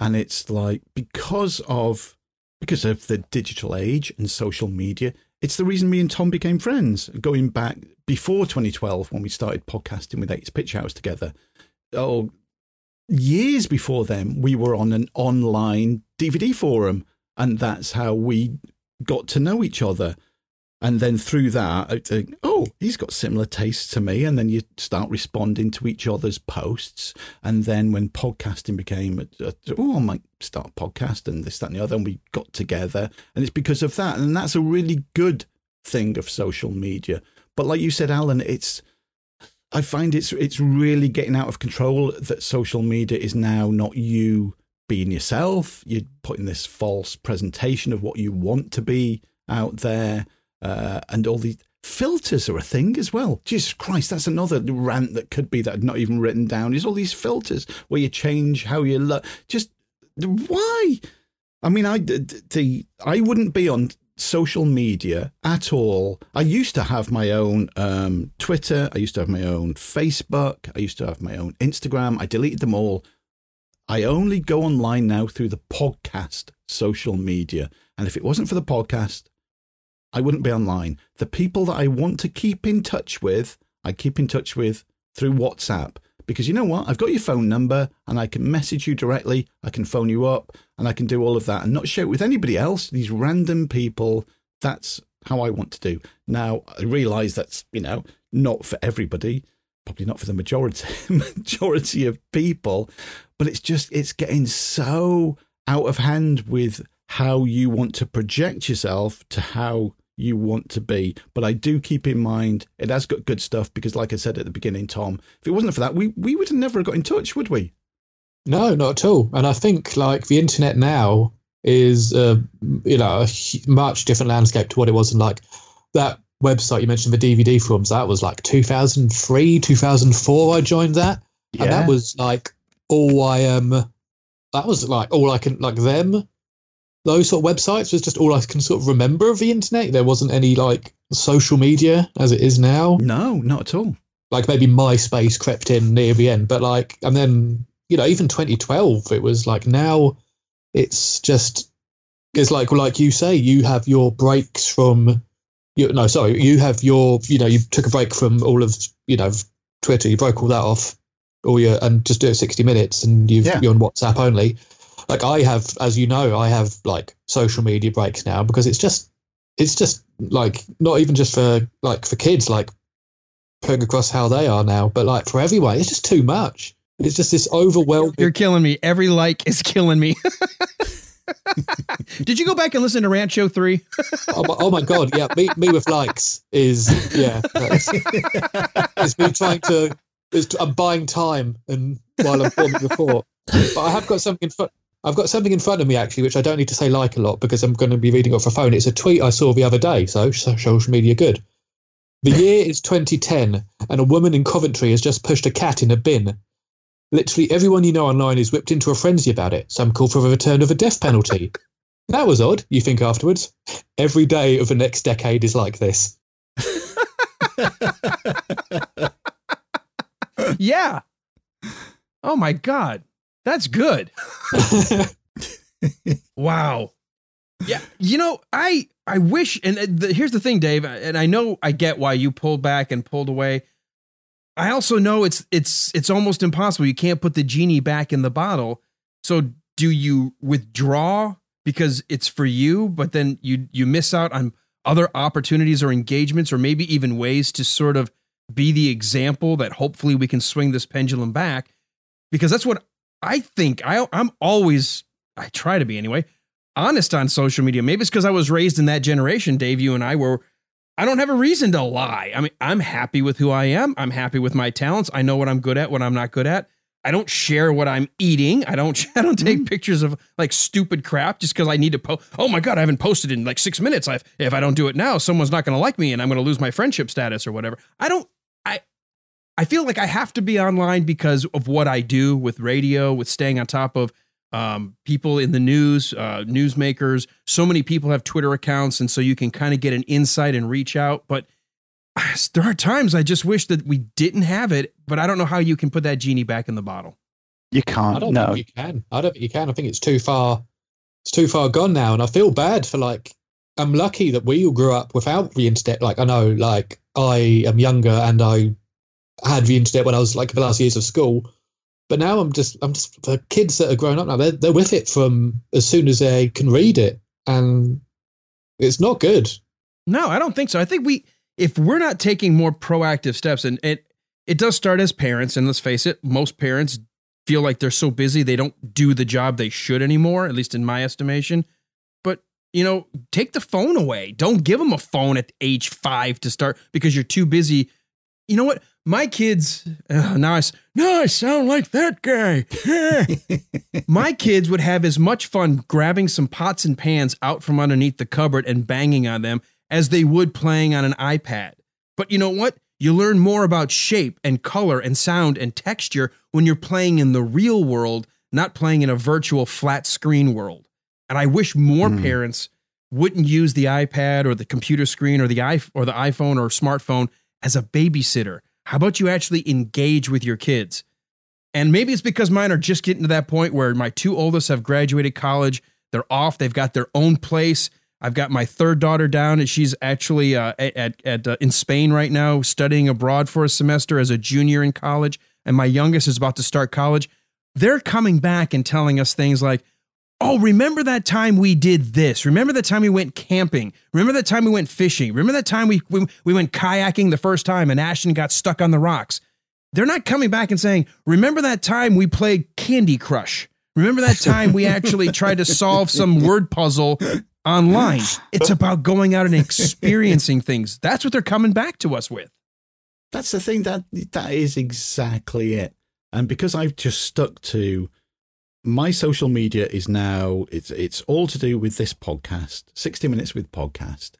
And it's like, because of, because of the digital age and social media, it's the reason me and Tom became friends. Going back before 2012, when we started podcasting with Eight's Pitch House together, oh, years before then, we were on an online DVD forum, and that's how we got to know each other. And then through that, oh, he's got similar tastes to me. And then you start responding to each other's posts. And then when podcasting became, oh, I might start a podcast and this, that, and the other, and we got together. And it's because of that. And that's a really good thing of social media. But like you said, Alan, it's, I find it's it's really getting out of control that social media is now not you being yourself. You're putting this false presentation of what you want to be out there, uh, and all the filters are a thing as well. Jesus Christ, that's another rant that could be that I've not even written down. Is all these filters where you change how you look? Just why? I mean, I the I wouldn't be on social media at all. I used to have my own um, Twitter. I used to have my own Facebook. I used to have my own Instagram. I deleted them all. I only go online now through the podcast social media. And if it wasn't for the podcast, I wouldn't be online. The people that I want to keep in touch with, I keep in touch with through WhatsApp. Because you know what? I've got your phone number and I can message you directly. I can phone you up and I can do all of that and not share it with anybody else. These random people. That's how I want to do. Now, I realize that's, you know, not for everybody, probably not for the majority majority of people, but it's just it's getting so out of hand with how you want to project yourself to how you want to be. But I do keep in mind it has got good stuff because, like I said at the beginning, Tom, if it wasn't for that, we, we would have never got in touch, would we? No, not at all. And I think like the internet now is, uh, you know, a much different landscape to what it was in like that website you mentioned, the DVD forums. That was like 2003, 2004. I joined that, and that was like all I um, that was like all I can like them. Those sort of websites was just all I can sort of remember of the internet. There wasn't any like social media as it is now. No, not at all. Like maybe MySpace crept in near the end, but like, and then you know, even 2012, it was like now it's just it's like like you say, you have your breaks from you. No, sorry, you have your you know you took a break from all of you know Twitter, you broke all that off, all your and just do it 60 minutes, and you've, Yeah. you're on WhatsApp only. Like I have, as you know, I have like social media breaks now because it's just it's just like not even just for like for kids, like putting across how they are now, but like for everyone, it's just too much. It's just this overwhelming. You're killing me. Every like is killing me. Did you go back and listen to Show 3? oh, my, oh my god, yeah, me, me with likes is yeah, it's me trying to. It's, I'm buying time and while I'm forming the thought, but I have got something in front. I've got something in front of me actually, which I don't need to say like a lot because I'm going to be reading off a phone. It's a tweet I saw the other day, so so- social media good. The year is 2010, and a woman in Coventry has just pushed a cat in a bin. Literally everyone you know online is whipped into a frenzy about it. Some call for the return of a death penalty. That was odd, you think afterwards. Every day of the next decade is like this. yeah. Oh my god. That's good. wow. Yeah, you know, I I wish and uh, the, here's the thing, Dave, and I know I get why you pulled back and pulled away. I also know it's it's it's almost impossible. You can't put the genie back in the bottle. So do you withdraw because it's for you, but then you you miss out on other opportunities or engagements or maybe even ways to sort of be the example that hopefully we can swing this pendulum back because that's what I think I I'm always I try to be anyway honest on social media. Maybe it's because I was raised in that generation, Dave. You and I were. I don't have a reason to lie. I mean, I'm happy with who I am. I'm happy with my talents. I know what I'm good at, what I'm not good at. I don't share what I'm eating. I don't. I don't take mm. pictures of like stupid crap just because I need to post. Oh my god, I haven't posted in like six minutes. I if I don't do it now, someone's not going to like me, and I'm going to lose my friendship status or whatever. I don't. I I feel like I have to be online because of what I do with radio, with staying on top of um, people in the news, uh, newsmakers. So many people have Twitter accounts, and so you can kind of get an insight and reach out. But there are times I just wish that we didn't have it, but I don't know how you can put that genie back in the bottle. You can't. I don't no. think you can. I don't think you can. I think it's too far. It's too far gone now, and I feel bad for like. I'm lucky that we all grew up without the internet. Like I know, like I am younger, and I had the internet when I was like the last years of school but now I'm just, I'm just the kids that are growing up now. They're they're with it from as soon as they can read it, and it's not good. No, I don't think so. I think we, if we're not taking more proactive steps, and it it does start as parents, and let's face it, most parents feel like they're so busy they don't do the job they should anymore. At least in my estimation. But you know, take the phone away. Don't give them a phone at age five to start because you're too busy. You know what? My kids uh, now I, now I sound like that guy. my kids would have as much fun grabbing some pots and pans out from underneath the cupboard and banging on them as they would playing on an iPad. But you know what? You learn more about shape and color and sound and texture when you're playing in the real world, not playing in a virtual flat screen world. And I wish more mm. parents wouldn't use the iPad or the computer screen or the I- or the iPhone or smartphone as a babysitter how about you actually engage with your kids? And maybe it's because mine are just getting to that point where my two oldest have graduated college. They're off. They've got their own place. I've got my third daughter down, and she's actually uh, at at uh, in Spain right now, studying abroad for a semester as a junior in college. And my youngest is about to start college. They're coming back and telling us things like, Oh, remember that time we did this? Remember that time we went camping? Remember that time we went fishing? Remember that time we, we, we went kayaking the first time and Ashton got stuck on the rocks? They're not coming back and saying, Remember that time we played Candy Crush? Remember that time we actually tried to solve some word puzzle online? It's about going out and experiencing things. That's what they're coming back to us with. That's the thing that that is exactly it. And because I've just stuck to my social media is now it's it's all to do with this podcast 60 minutes with podcast.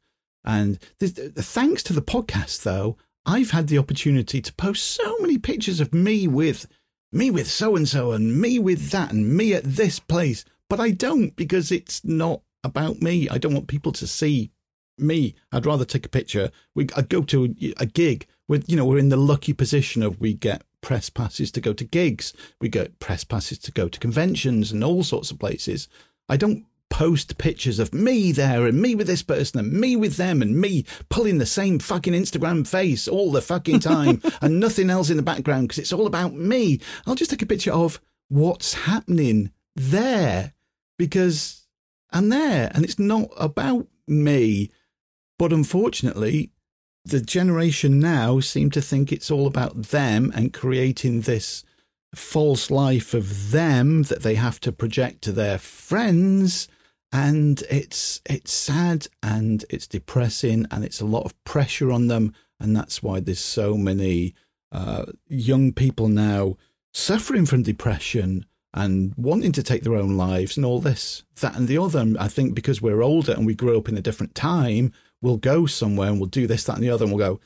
And thanks to the podcast though i've had the opportunity to post so many pictures of me with me with so and so and me with that and me at this place. But i don't because it's not about me. I don't want people to see me. I'd rather take a picture. We i go to a gig with you know we're in the lucky position of we get press passes to go to gigs. We get press passes to go to conventions and all sorts of places. I don't post pictures of me there and me with this person and me with them and me pulling the same fucking Instagram face all the fucking time and nothing else in the background because it's all about me. I'll just take a picture of what's happening there because I'm there and it's not about me. But unfortunately, the generation now seem to think it's all about them and creating this false life of them that they have to project to their friends. And it's it's sad and it's depressing and it's a lot of pressure on them. And that's why there's so many uh, young people now suffering from depression and wanting to take their own lives and all this that and the other. I think because we're older and we grew up in a different time we'll go somewhere and we'll do this, that, and the other, and we'll go,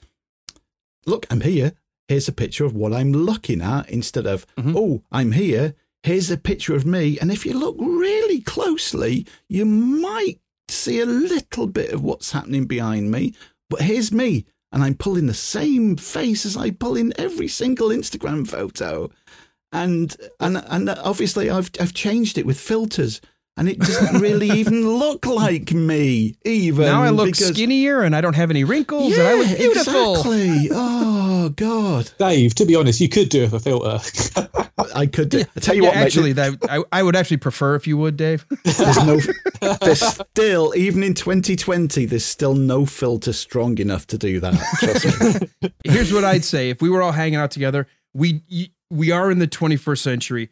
look, I'm here. Here's a picture of what I'm looking at instead of, mm-hmm. oh, I'm here. here's a picture of me. And if you look really closely, you might see a little bit of what's happening behind me. But here's me, and I'm pulling the same face as I pull in every single Instagram photo. And and and obviously I've I've changed it with filters. And it doesn't really even look like me, even. now I look because- skinnier and I don't have any wrinkles and I look Yeah, beautiful. Exactly. Oh God, Dave. To be honest, you could do it with a filter. I could do. I tell you Yeah, what, mate, actually, that I, I would actually prefer if you would, Dave. There's no, there's still, even in 2020, there's still no filter strong enough to do that. Trust me. Here's what I'd say: if we were all hanging out together, we we are in the 21st century,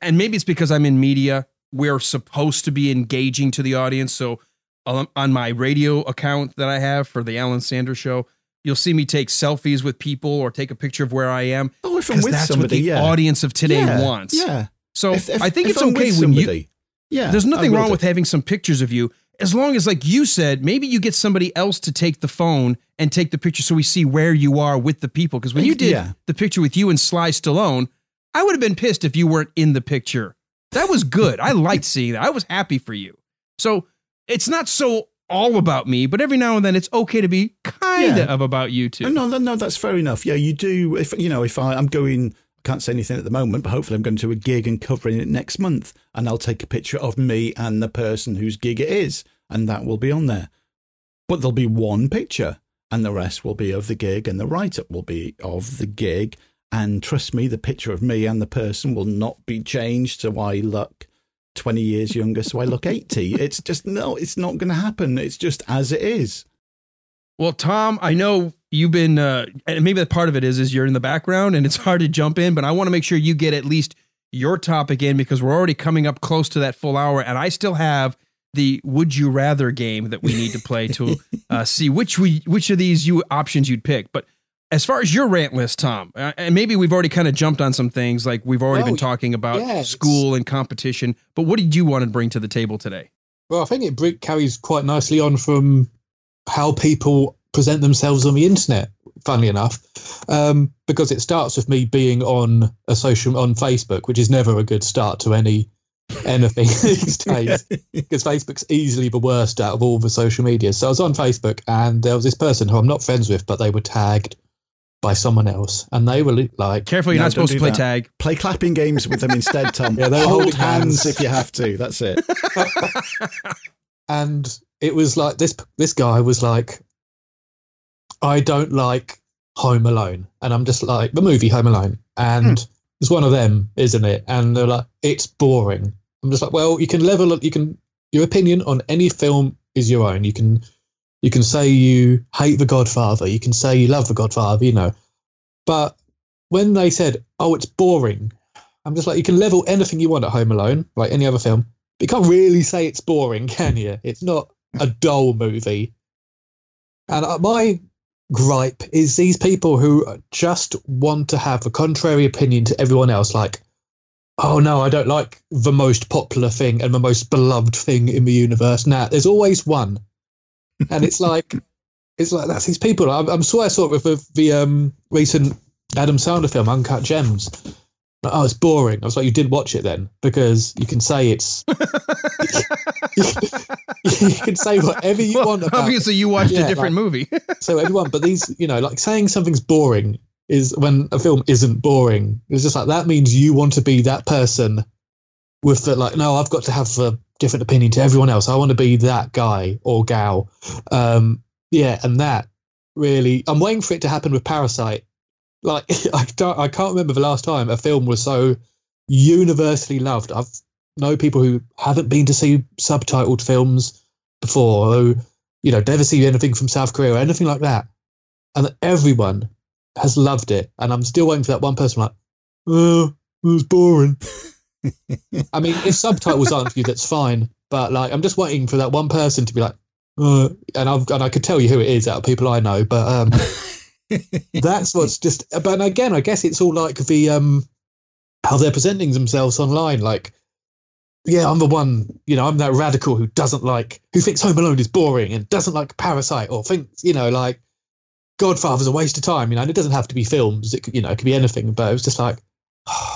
and maybe it's because I'm in media. We're supposed to be engaging to the audience. So um, on my radio account that I have for the Alan Sanders Show, you'll see me take selfies with people or take a picture of where I am. Oh, if I'm with that's somebody, what the yeah. audience of today Yeah, wants. yeah. So If- if- I think it's I'm okay when you. yeah, There's nothing wrong do. with having some pictures of you, as long as, like you said, maybe you get somebody else to take the phone and take the picture so we see where you are with the people. Because when you did Yeah. the picture with you and Sly Stallone, I would have been pissed if you weren't in the picture. That was good. I liked seeing that. I was happy for you. So it's not so all about me, but every now and then it's okay to be kind Yeah. of about you too. No, no, no, that's fair enough. Yeah, you do. If you know, if I, I'm going, I can't say anything at the moment, but hopefully I'm going to a gig and covering it next month, and I'll take a picture of me and the person whose gig it is, and that will be on there. But there'll be one picture, and the rest will be of the gig, and the write up will be of the gig. And trust me, the picture of me and the person will not be changed so I look 20 years younger, so I look 80. It's just, no, it's not going to happen. It's just as it is. Well, Tom, I know you've been, uh, and maybe that part of it is, is you're in the background and it's hard to jump in, but I want to make sure you get at least your topic in because we're already coming up close to that full hour, and I still have the would you rather game that we need to play to uh, see which we which of these you options you'd pick. But as far as your rant list, Tom, uh, and maybe we've already kind of jumped on some things, like we've already Well, been talking about yeah, school and competition. But what did you want to bring to the table today? Well, I think it carries quite nicely on from how people present themselves on the internet. Funnily enough, um, because it starts with me being on a social on Facebook, which is never a good start to any anything these days, because Facebook's easily the worst out of all the social media. So I was on Facebook, and there was this person who I'm not friends with, but they were tagged by someone else, and they were like, Careful, you're No, not supposed to play that. tag. Play clapping games with them instead, Tom. Yeah, they were Hold hands hands. if you have to. That's it. and it was like this this guy was like i don't like home alone and i'm just like the movie home alone and hmm. it's one of them isn't it and they're like it's boring i'm just like well you can level up, you can your opinion on any film is your own you can you can say you hate the godfather you can say you love the godfather you know but when they said oh it's boring i'm just like you can level anything you want at home alone like any other film But you can't really say it's boring, can you? It's not a dull movie. And uh, my gripe is these people who just want to have a contrary opinion to everyone else, like, oh no, I don't like the most popular thing and the most beloved thing in the universe. Now, there's always one. And it's like, it's like that's his people. I'm, I'm sure I saw it with the, the um, recent Adam Sandler film, Uncut Gems. Like, oh, it's boring. I was like, you did watch it then, because you can say it's. you can say whatever you want. About Obviously, you watched Yeah, a different like- movie. so everyone, but these, you know, like saying something's boring is when a film isn't boring. It's just like that means you want to be that person with the like. No, I've got to have a different opinion to everyone else. I want to be that guy or gal. Um, yeah, and that really, I'm waiting for it to happen with Parasite. Like I don't, I can't remember the last time a film was so universally loved. I've know people who haven't been to see subtitled films before, who you know never see anything from South Korea or anything like that, and everyone has loved it. And I'm still waiting for that one person like, oh, it was boring. I mean, if subtitles aren't for you, that's fine. But like, I'm just waiting for that one person to be like, uh, and I've and I could tell you who it is out of people I know, but um, that's what's just. But again, I guess it's all like the um, how they're presenting themselves online. Like, yeah, I'm the one. You know, I'm that radical who doesn't like, who thinks Home Alone is boring and doesn't like Parasite, or thinks, you know, like Godfather's a waste of time. You know, and it doesn't have to be films. It could, you know, it could be anything. But it was just like,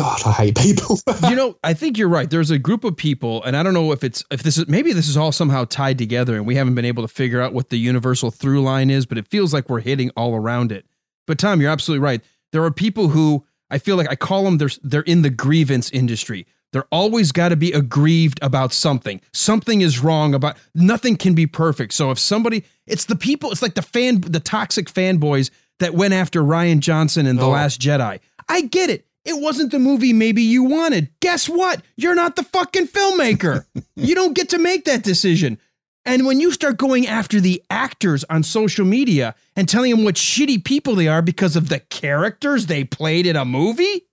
God, I hate people. you know, I think you're right. There's a group of people, and I don't know if it's if this is maybe this is all somehow tied together, and we haven't been able to figure out what the universal through line is, but it feels like we're hitting all around it. But Tom, you're absolutely right. There are people who I feel like I call them they're they're in the grievance industry. They're always got to be aggrieved about something. Something is wrong about nothing can be perfect. So if somebody, it's the people, it's like the fan, the toxic fanboys that went after Rian Johnson in The Oh. Last Jedi. I get it. It wasn't the movie maybe you wanted. Guess what? You're not the fucking filmmaker. you don't get to make that decision. And when you start going after the actors on social media and telling them what shitty people they are because of the characters they played in a movie,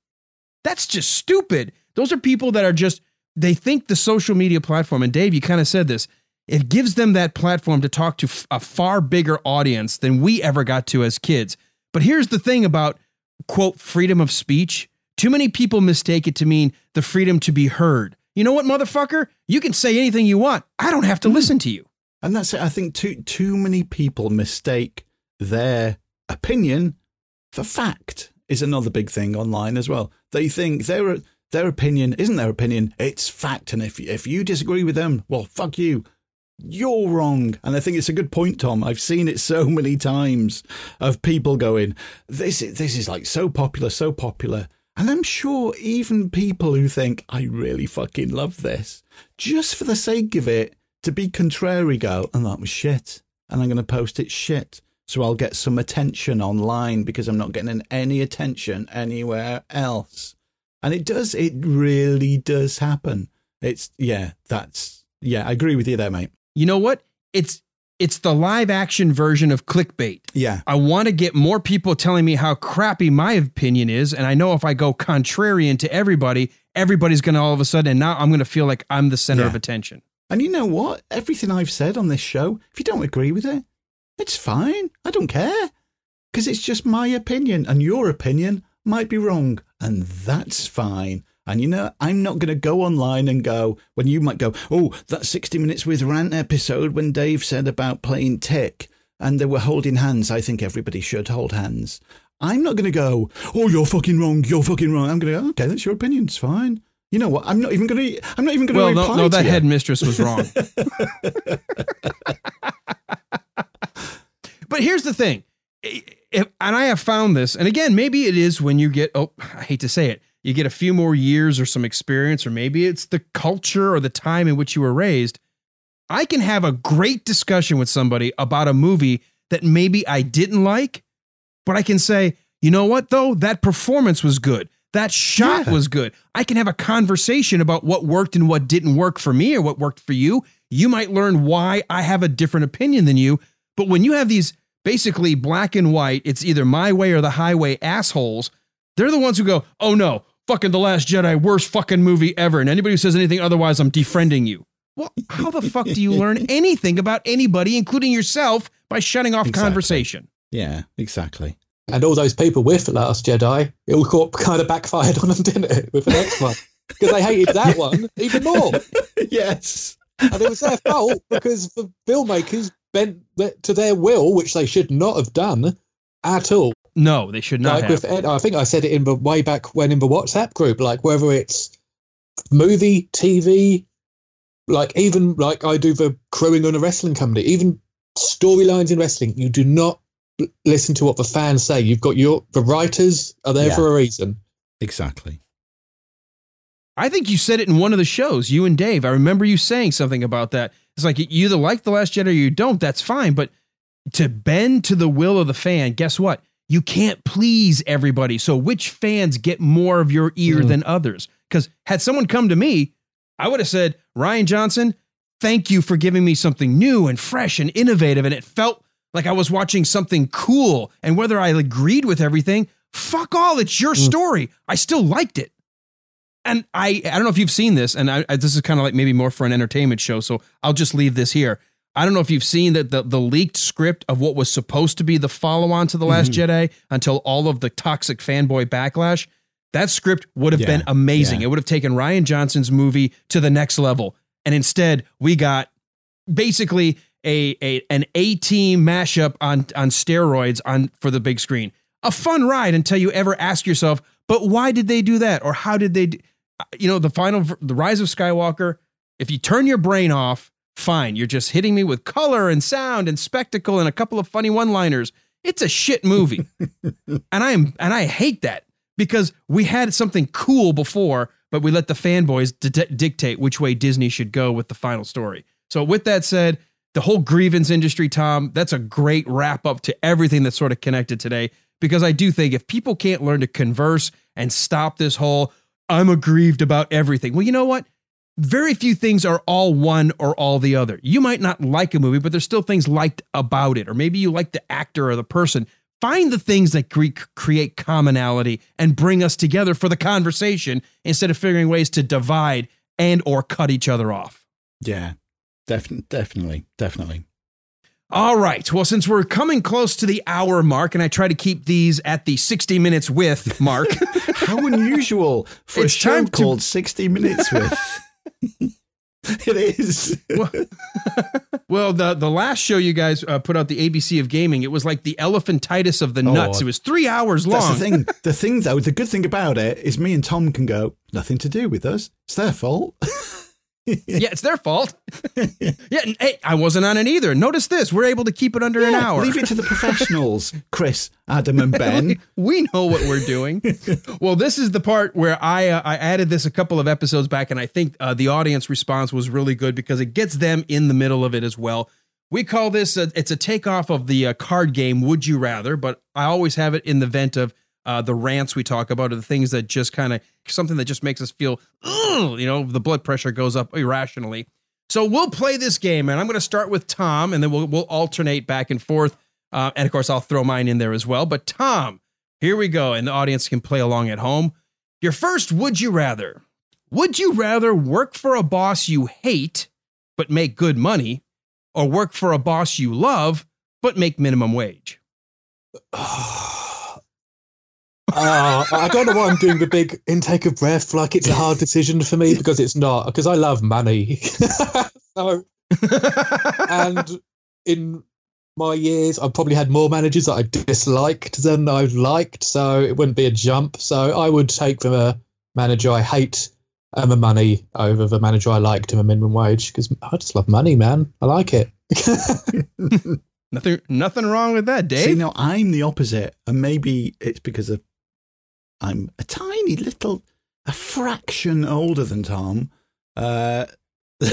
that's just stupid. Those are people that are just, they think the social media platform, and Dave, you kind of said this, it gives them that platform to talk to a far bigger audience than we ever got to as kids. But here's the thing about, quote, freedom of speech. Too many people mistake it to mean the freedom to be heard. You know what, motherfucker? You can say anything you want. I don't have to listen to you. And that's it. I think too too many people mistake their opinion for fact is another big thing online as well. They think their their opinion isn't their opinion; it's fact. And if if you disagree with them, well, fuck you. You're wrong. And I think it's a good point, Tom. I've seen it so many times of people going, "This is this is like so popular, so popular." And I'm sure even people who think I really fucking love this, just for the sake of it, to be contrary, go, and that was shit. And I'm going to post it shit. So I'll get some attention online because I'm not getting any attention anywhere else. And it does, it really does happen. It's, yeah, that's, yeah, I agree with you there, mate. You know what? It's it's the live action version of clickbait. Yeah. I want to get more people telling me how crappy my opinion is, and I know if I go contrarian to everybody, everybody's going to all of a sudden, and now I'm going to feel like I'm the center Yeah. of attention. And you know what? Everything I've said on this show, if you don't agree with it, it's fine. I don't care. Because it's just my opinion, and your opinion might be wrong. And that's fine. And you know, I'm not going to go online and go, when you might go, oh, that 60 Minutes with Rant episode when Dave said about playing Tick and they were holding hands. I think everybody should hold hands. I'm not going to go, oh, you're fucking wrong. You're fucking wrong. I'm going to go, okay, that's your opinion. It's fine. You know what? I'm not even going to. I'm not even going to Well, no, no, that you. headmistress was wrong. but here's the thing, if, and I have found this, and again, maybe it is when you get, oh, I hate to say it, you get a few more years or some experience, or maybe it's the culture or the time in which you were raised. I can have a great discussion with somebody about a movie that maybe I didn't like, but I can say, you know what, though? That performance was good. That shot was good. I can have a conversation about what worked and what didn't work for me or what worked for you. You might learn why I have a different opinion than you. But when you have these basically black and white, it's either my way or the highway assholes, they're the ones who go, oh no, fucking The Last Jedi, worst fucking movie ever. And anybody who says anything otherwise, I'm defriending you. Well, how the fuck do you learn anything about anybody, including yourself, by shutting off Exactly. conversation? Yeah, exactly. And all those people with The Last Jedi, it all got, kind of backfired on them, didn't it? With the next one. Because they hated that one even more. yes. And it was their fault because the filmmakers bent to their will, which they should not have done at all. No, they should not like have. with Ed, I think I said it in the way back when in the WhatsApp group, like whether it's movie, TV, like even like I do the crewing on a wrestling company, even storylines in wrestling, you do not l- listen to what the fans say. You've got your the writers are there Yeah. for a reason. Exactly. I think you said it in one of the shows, you and Dave. I remember you saying something about that. It's like you either like The Last Jedi or you don't. That's fine. But to bend to the will of the fan, guess what? You can't please everybody. So which fans get more of your ear Mm. than others? Because had someone come to me, I would have said, Rian Johnson, thank you for giving me something new and fresh and innovative. And it felt like I was watching something cool. And whether I agreed with everything, fuck all. It's your story. I still liked it and I I don't know if you've seen this, and I, I, this is kind of like maybe more for an entertainment show, so I'll just leave this here. I don't know if you've seen that the, the leaked script of what was supposed to be the follow on to The Last Mhm. Jedi until all of the toxic fanboy backlash. That script would have Yeah, been amazing. yeah. It would have taken Rian Johnson's movie to the next level. And instead, we got basically a, a an A team mashup on on steroids on for the big screen. A fun ride until you ever ask yourself, But why did they do that? Or how did they, do, you know, the final, the rise of Skywalker, if you turn your brain off, fine. You're just hitting me with color and sound and spectacle and a couple of funny one liners. It's a shit movie. and I am, and I hate that because we had something cool before, but we let the fanboys di- dictate which way Disney should go with the final story. So, with that said, the whole grievance industry, Tom, that's a great wrap up to everything that's sort of connected today. Because I do think if people can't learn to converse and stop this whole, I'm aggrieved about everything. Well, you know what? Very few things are all one or all the other. You might not like a movie, but there's still things liked about it. Or maybe you like the actor or the person. Find the things that cre- create commonality and bring us together for the conversation instead of figuring ways to divide and or cut each other off. Yeah, definitely, definitely, definitely. All right. Well, since we're coming close to the hour mark, and I try to keep these at the 60 minutes with mark. How unusual for It's a show time to- called 60 Minutes with. it is. Well, the the last show you guys uh, put out, the ABC of Gaming, it was like the elephantitis of the nuts. Oh, it was three hours long. That's the thing. The thing, though, the good thing about it is me and Tom can go, nothing to do with us. It's their fault. yeah, it's their fault. yeah, hey, I wasn't on it either. Notice this: we're able to keep it under an hour. Leave it to the professionals, Chris, Adam, and Ben. we know what we're doing. well, this is the part where I uh, I added this a couple of episodes back, and I think uh, the audience response was really good because it gets them in the middle of it as well. We call this a, it's a takeoff of the uh, card game Would You Rather, but I always have it in the vent of uh, the rants we talk about, or the things that just kind of something that just makes us feel, you know, the blood pressure goes up irrationally. So we'll play this game, and I'm going to start with Tom, and then we'll we'll alternate back and forth. Uh, and of course, I'll throw mine in there as well. But Tom, here we go, and the audience can play along at home. Your first, would you rather? Would you rather work for a boss you hate but make good money, or work for a boss you love but make minimum wage? Uh, I don't know why I'm doing the big intake of breath like it's a hard decision for me because it's not, because I love money. so, and in my years, I've probably had more managers that I've disliked than I've liked. So it wouldn't be a jump. So I would take from a manager I hate and the money over the manager I liked and a minimum wage because I just love money, man. I like it. Nothing, nothing wrong with that, Dave. See, no, I'm the opposite, and maybe it's because of I'm a tiny little, a fraction older than Tom. Uh,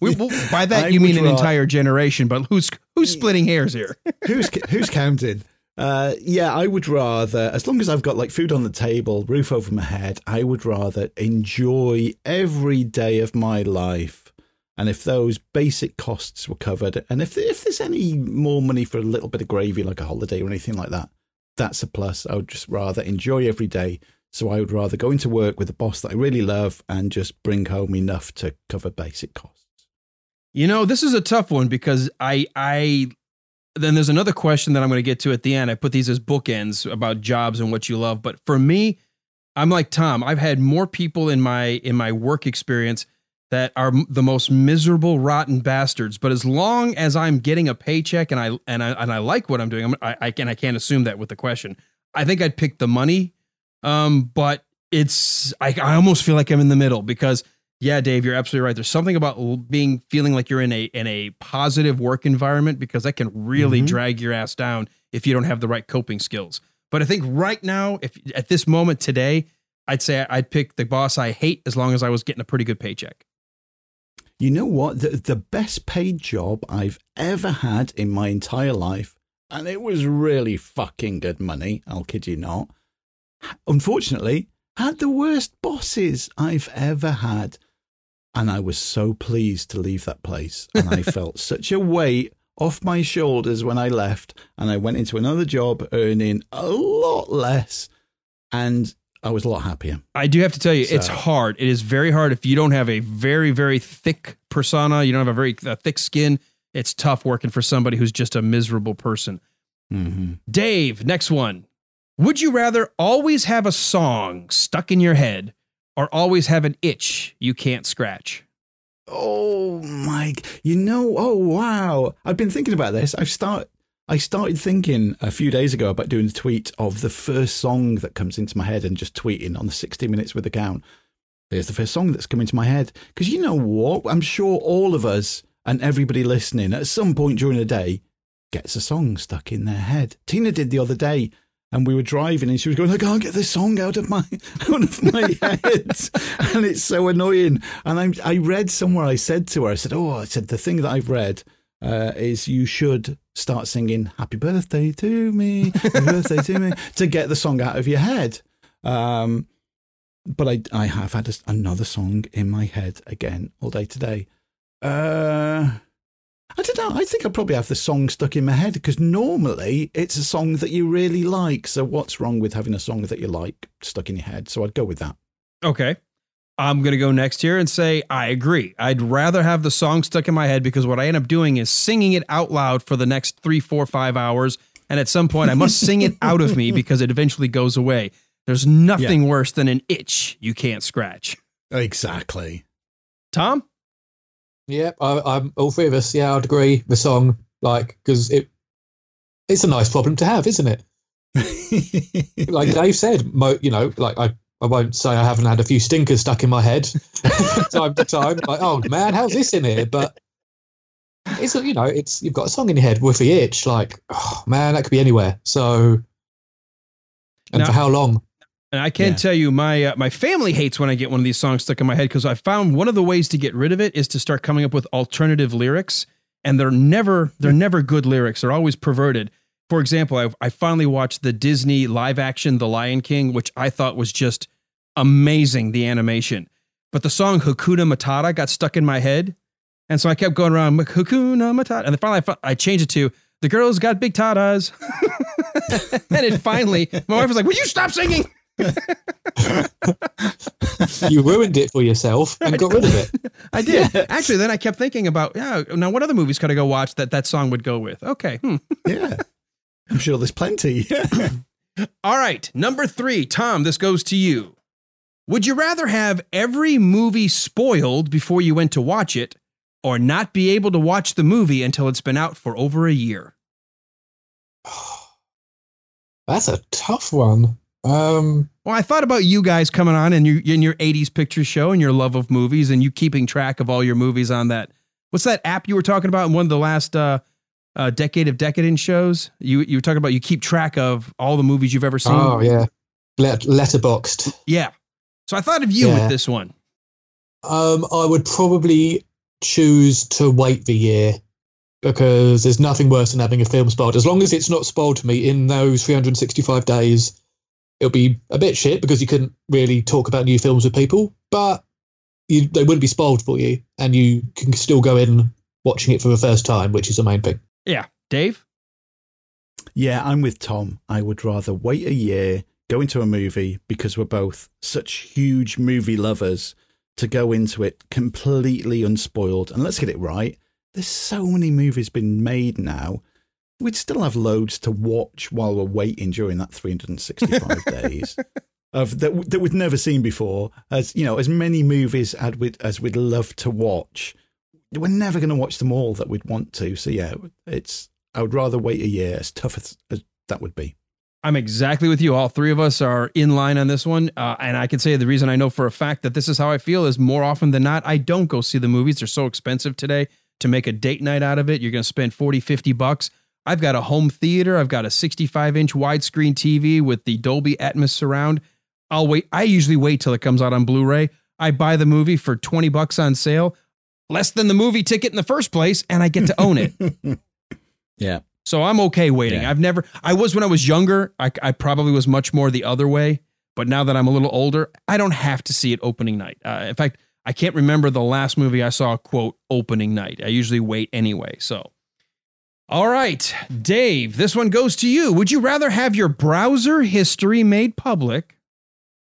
We, well, by that I you mean an ra- entire generation, but who's who's splitting hairs here? who's who's counted? Uh, yeah, I would rather, as long as I've got like food on the table, roof over my head, I would rather enjoy every day of my life. And if those basic costs were covered, and if if there's any more money for a little bit of gravy, like a holiday or anything like that, that's a plus. I would just rather enjoy every day. So I would rather go into work with a boss that I really love and just bring home enough to cover basic costs. You know, this is a tough one because I I then there's another question that I'm going to get to at the end. I put these as bookends about jobs and what you love, but for me, I'm like Tom. I've had more people in my in my work experience that are the most miserable, rotten bastards. But as long as I'm getting a paycheck and I and I and I like what I'm doing, I'm, I I can I can't assume that with the question. I think I'd pick the money, um, but it's I, I almost feel like I'm in the middle because yeah, Dave, you're absolutely right. There's something about being feeling like you're in a in a positive work environment because that can really Mhm. drag your ass down if you don't have the right coping skills. But I think right now, if at this moment today, I'd say I'd pick the boss I hate as long as I was getting a pretty good paycheck. You know what? The, the best paid job I've ever had in my entire life, and it was really fucking good money, I'll kid you not. Unfortunately, had the worst bosses I've ever had. And I was so pleased to leave that place. And I felt such a weight off my shoulders when I left. And I went into another job earning a lot less. And I was a lot happier. I do have to tell you, it's hard. It is very hard if you don't have a very, very thick persona. You don't have a very uh, thick skin. It's tough working for somebody who's just a miserable person. Mm-hmm. Dave, next one. Would you rather always have a song stuck in your head or always have an itch you can't scratch? Oh my! You know, oh wow! I've been thinking about this. I've start. I started thinking a few days ago about doing a tweet of the first song that comes into my head and just tweeting on the 60 minutes with the count. There's the first song that's come into my head. Because you know what? I'm sure all of us and everybody listening at some point during the day gets a song stuck in their head. Tina did the other day and we were driving and she was going, I can't get this song out of my out of my head. and it's so annoying. And I I read somewhere I said to her, I said, Oh, I said the thing that I've read uh, is you should start singing Happy Birthday to me, Happy Birthday to me to get the song out of your head. Um, but I I have had a, another song in my head again all day today. Uh, I don't know. I think I probably have the song stuck in my head because normally it's a song that you really like. So what's wrong with having a song that you like stuck in your head? So I'd go with that. Okay. I'm going to go next here and say I agree. I'd rather have the song stuck in my head because what I end up doing is singing it out loud for the next three, four, five hours. And at some point, I must sing it out of me because it eventually goes away. There's nothing worse than an itch you can't scratch. Exactly. Tom? Yep, I, I'm all three of us. Yeah, I'd agree. The song, like, because it it's a nice problem to have, isn't it? like Dave said, mo, you know, like I, I won't say I haven't had a few stinkers stuck in my head time to time. Like, oh man, how's this in here? But it's you know, it's you've got a song in your head with the itch. Like, oh man, that could be anywhere. So, and Now- for how long? And I can tell you, my uh, my family hates when I get one of these songs stuck in my head because I found one of the ways to get rid of it is to start coming up with alternative lyrics, and they're never they're never good lyrics. They're always perverted. For example, I, I finally watched the Disney live action The Lion King, which I thought was just amazing, the animation. But the song Hakuna Matata got stuck in my head, and so I kept going around Hakuna Matata, and then finally I, fi- I changed it to The Girls Got Big Tatas, and it finally my wife was like, "Will you stop singing?" you ruined it for yourself and got rid of it. I did. Actually, then I kept thinking about, yeah, now what other movies could I go watch that that song would go with? Okay. Hmm. Yeah. I'm sure there's plenty. All right. Number three, Tom, this goes to you. Would you rather have every movie spoiled before you went to watch it or not be able to watch the movie until it's been out for over a year? That's a tough one. Um, Well, I thought about you guys coming on and you in your 80s picture show and your love of movies and you keeping track of all your movies on that. What's that app you were talking about in one of the last uh, uh, decade of decadence shows? You you were talking about you keep track of all the movies you've ever seen. oh yeah, Let, Letterboxd. Yeah. So I thought of you Yeah. with this one. Um, I would probably choose to wait the year because there's nothing worse than having a film spoiled. As long as it's not spoiled to me in those 365 days, it'll be a bit shit because you couldn't really talk about new films with people, but you, they wouldn't be spoiled for you, and you can still go in watching it for the first time, which is the main thing. Yeah. Dave? Yeah, I'm with Tom. I would rather wait a year, go into a movie because we're both such huge movie lovers to go into it completely unspoiled. And let's get it right. There's so many movies been made now. We'd still have loads to watch while we're waiting during that 365 days of that that we'd never seen before. As you know, as many movies as we'd, as we'd love to watch, we're never going to watch them all that we'd want to. So yeah, it's I would rather wait a year, as tough as, as that would be. I'm exactly with you. All three of us are in line on this one. Uh, and I can say the reason I know for a fact that this is how I feel is more often than not, I don't go see the movies. They're so expensive today to make a date night out of it. You're going to spend 40, 50 bucks. I've got a home theater. I've got a 65 inch widescreen TV with the Dolby Atmos surround. I'll wait. I usually wait till it comes out on Blu ray. I buy the movie for 20 bucks on sale, less than the movie ticket in the first place, and I get to own it. Yeah. So I'm okay waiting. Yeah. I've never, I was when I was younger, I, I probably was much more the other way. But now that I'm a little older, I don't have to see it opening night. Uh, in fact, I can't remember the last movie I saw, quote, opening night. I usually wait anyway. So, all right, Dave, this one goes to you. Would you rather have your browser history made public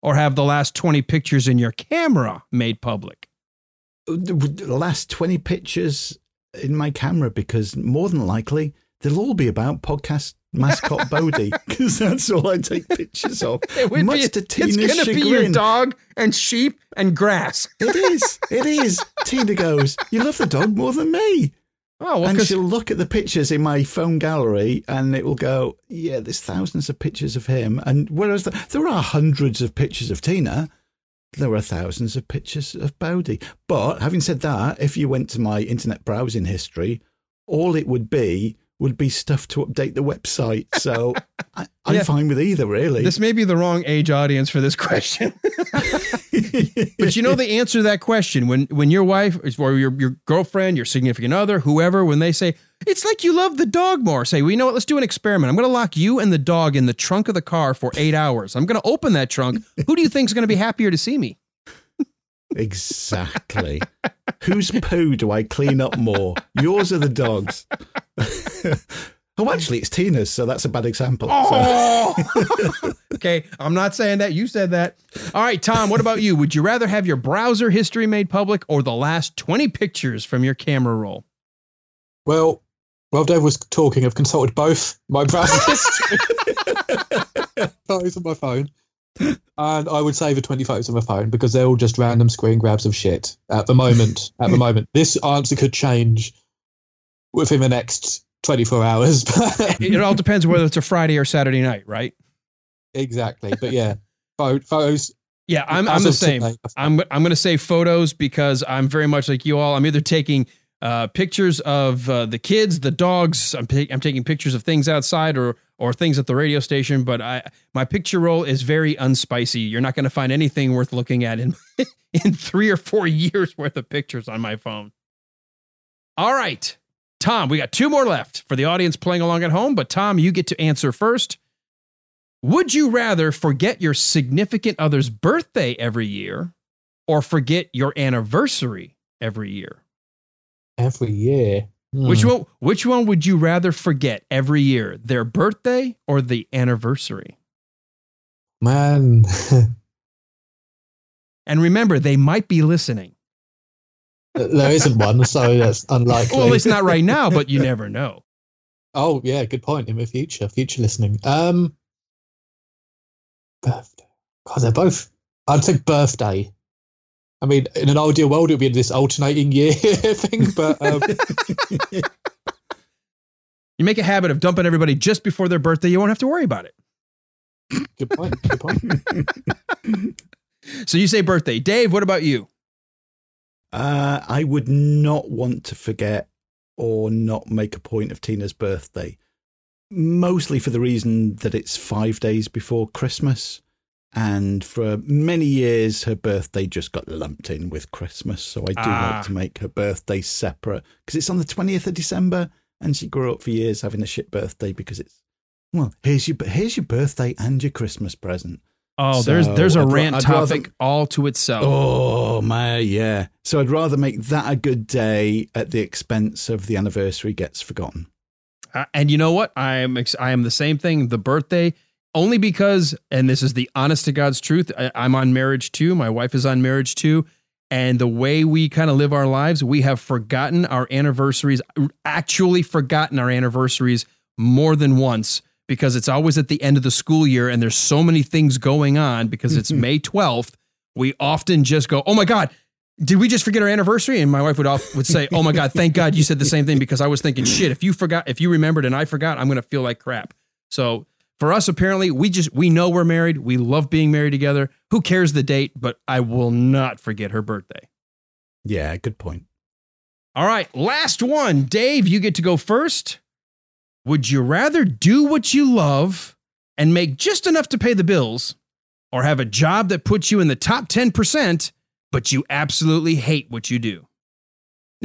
or have the last 20 pictures in your camera made public? The last 20 pictures in my camera because more than likely they'll all be about podcast mascot Bodie because that's all I take pictures of. It would Much be, to it's going to be your dog and sheep and grass. It is. It is. Tina goes, You love the dog more than me. Oh, well, and she'll look at the pictures in my phone gallery and it will go, yeah, there's thousands of pictures of him. And whereas the, there are hundreds of pictures of Tina, there are thousands of pictures of Bodhi. But having said that, if you went to my internet browsing history, all it would be would be stuff to update the website. So I, I'm Yeah. fine with either, really. This may be the wrong age audience for this question. but you know the answer to that question when when your wife or your your girlfriend, your significant other, whoever, when they say it's like you love the dog more, say, well, you know what? Let's do an experiment. I'm going to lock you and the dog in the trunk of the car for eight hours. I'm going to open that trunk. Who do you think is going to be happier to see me? Exactly. Whose poo do I clean up more? Yours or the dog's? oh, actually, it's Tina's, so that's a bad example. Oh! okay, I'm not saying that. You said that. All right, Tom, what about you? Would you rather have your browser history made public or the last 20 pictures from your camera roll? Well, while Dave was talking, I've consulted both my browser history photos on my phone, and I would say the 20 photos on my phone because they're all just random screen grabs of shit at the moment. At the moment, this answer could change within the next 24 hours. It all depends whether it's a Friday or Saturday night, right? exactly, but yeah, photos. Yeah, I'm, I'm the same. I'm I'm going to say photos because I'm very much like you all. I'm either taking uh, pictures of uh, the kids, the dogs. I'm ta- I'm taking pictures of things outside or or things at the radio station. But I my picture roll is very unspicy. You're not going to find anything worth looking at in in three or four years worth of pictures on my phone. All right, Tom, we got two more left for the audience playing along at home. But Tom, you get to answer first. Would you rather forget your significant other's birthday every year or forget your anniversary every year? Every year. Which Hmm. one which one would you rather forget every year? Their birthday or the anniversary? Man, And remember, they might be listening. there isn't one, so that's unlikely. Well, it's not right now, but you never know. Oh yeah, good point. In the future, future listening. Um, birthday. God, they're both. I'd say birthday. I mean, in an ideal world, it would be this alternating year thing, but um, You make a habit of dumping everybody just before their birthday, you won't have to worry about it. good point. Good point. So you say birthday. Dave, what about you? Uh, I would not want to forget or not make a point of Tina's birthday, mostly for the reason that it's five days before Christmas. And for many years, her birthday just got lumped in with Christmas. So I do Ah. like to make her birthday separate because it's on the 20th of December. And she grew up for years having a shit birthday because it's, well, here's your, here's your birthday and your Christmas present. Oh, So there's there's a I'd rant I'd rather- topic all to itself. Oh my, yeah. So I'd rather make that a good day at the expense of the anniversary gets forgotten. Uh, and you know what? I am ex- I am the same thing. The birthday, only because, and this is the honest to God's truth. I, I'm on marriage too. My wife is on marriage too. And the way we kind of live our lives, we have forgotten our anniversaries, actually forgotten our anniversaries more than once because it's always at the end of the school year and there's so many things going on because it's mm-hmm. May 12th. We often just go, oh my God, did we just forget our anniversary? And my wife would off, would say, "Oh my God, thank God you said the same thing because I was thinking, shit, if you forgot, if you remembered and I forgot, I'm gonna feel like crap." So for us, apparently, we just we know we're married. We love being married together. Who cares the date? But I will not forget her birthday. Yeah, good point. All right, last one, Dave. You get to go first. Would you rather do what you love and make just enough to pay the bills, or have a job that puts you in the top ten percent, but you absolutely hate what you do?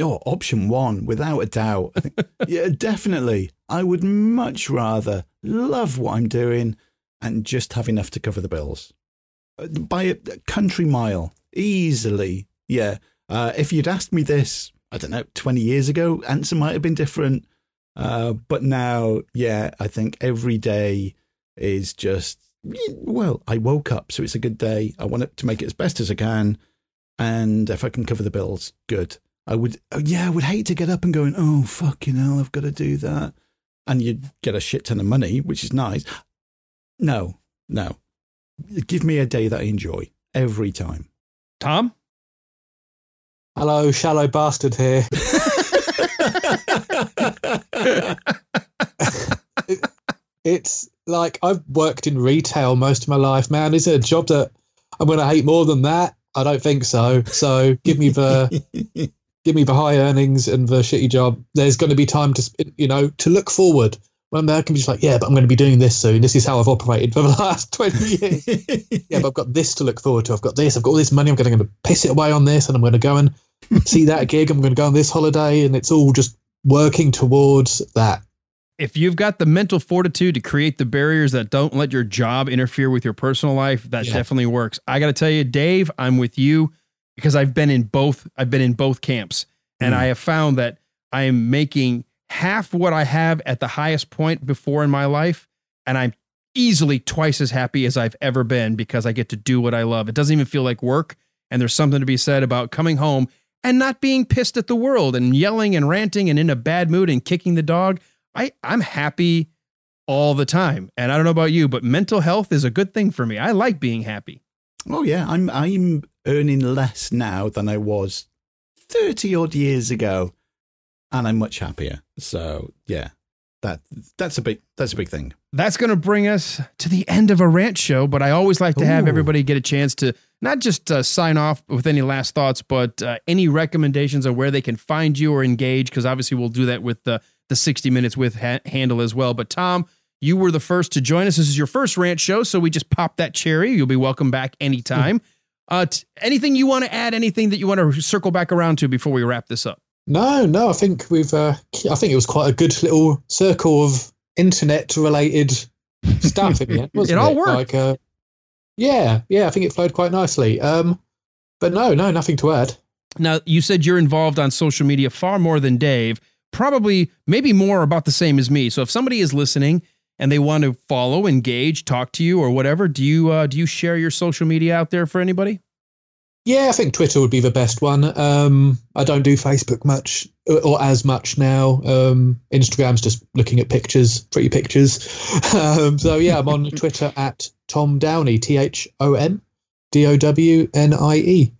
Oh, option one, without a doubt. Think, yeah, definitely. I would much rather love what I'm doing and just have enough to cover the bills. Uh, By a country mile, easily. Yeah. Uh, if you'd asked me this, I don't know, 20 years ago, answer might have been different. Uh, but now, yeah, I think every day is just, well, I woke up, so it's a good day. I want to make it as best as I can. And if I can cover the bills, good. I would, oh, yeah, I would hate to get up and going, oh, fucking hell, I've got to do that. And you'd get a shit ton of money, which is nice. No, no. Give me a day that I enjoy every time. Tom? Hello, shallow bastard here. it's like I've worked in retail most of my life, man. Is it a job that I'm going to hate more than that? I don't think so. So give me the give me the high earnings and the shitty job. There's going to be time to you know to look forward. When I can be just like, yeah, but I'm going to be doing this soon. This is how I've operated for the last 20 years. yeah, but I've got this to look forward to. I've got this. I've got all this money. I'm going to piss it away on this, and I'm going to go and see that gig. I'm going to go on this holiday, and it's all just working towards that. If you've got the mental fortitude to create the barriers that don't let your job interfere with your personal life, that Yeah. definitely works. I got to tell you, Dave, I'm with you because I've been in both. I've been in both camps, and Mm. I have found that I am making half what I have at the highest point before in my life, and I'm easily twice as happy as I've ever been because I get to do what I love. It doesn't even feel like work, and there's something to be said about coming home and not being pissed at the world and yelling and ranting and in a bad mood and kicking the dog. I I'm happy all the time. And I don't know about you, but mental health is a good thing for me. I like being happy. Oh yeah, I'm I'm earning less now than I was thirty odd years ago, and I'm much happier. So yeah, that that's a big that's a big thing. That's going to bring us to the end of a rant show, but I always like to have Ooh. everybody get a chance to not just uh, sign off with any last thoughts, but uh, any recommendations on where they can find you or engage, because obviously we'll do that with the, the 60 Minutes with ha- handle as well. But Tom, you were the first to join us. This is your first rant show, so we just popped that cherry. You'll be welcome back anytime. Uh, t- anything you want to add? Anything that you want to circle back around to before we wrap this up? No, no, I think we've. Uh, I think it was quite a good little circle of internet-related stuff in the end. Wasn't It all it worked. Like, uh, yeah, yeah, I think it flowed quite nicely. Um, but no, no, nothing to add. Now, you said you're involved on social media far more than Dave, probably maybe more about the same as me. So if somebody is listening and they want to follow, engage, talk to you or whatever, do you uh, do you share your social media out there for anybody? Yeah, I think Twitter would be the best one. Um, I don't do Facebook much or, or as much now. Um, Instagram's just looking at pictures, pretty pictures. Um, so yeah, I'm on Twitter at Thom Downie, T H O M D O W N I E.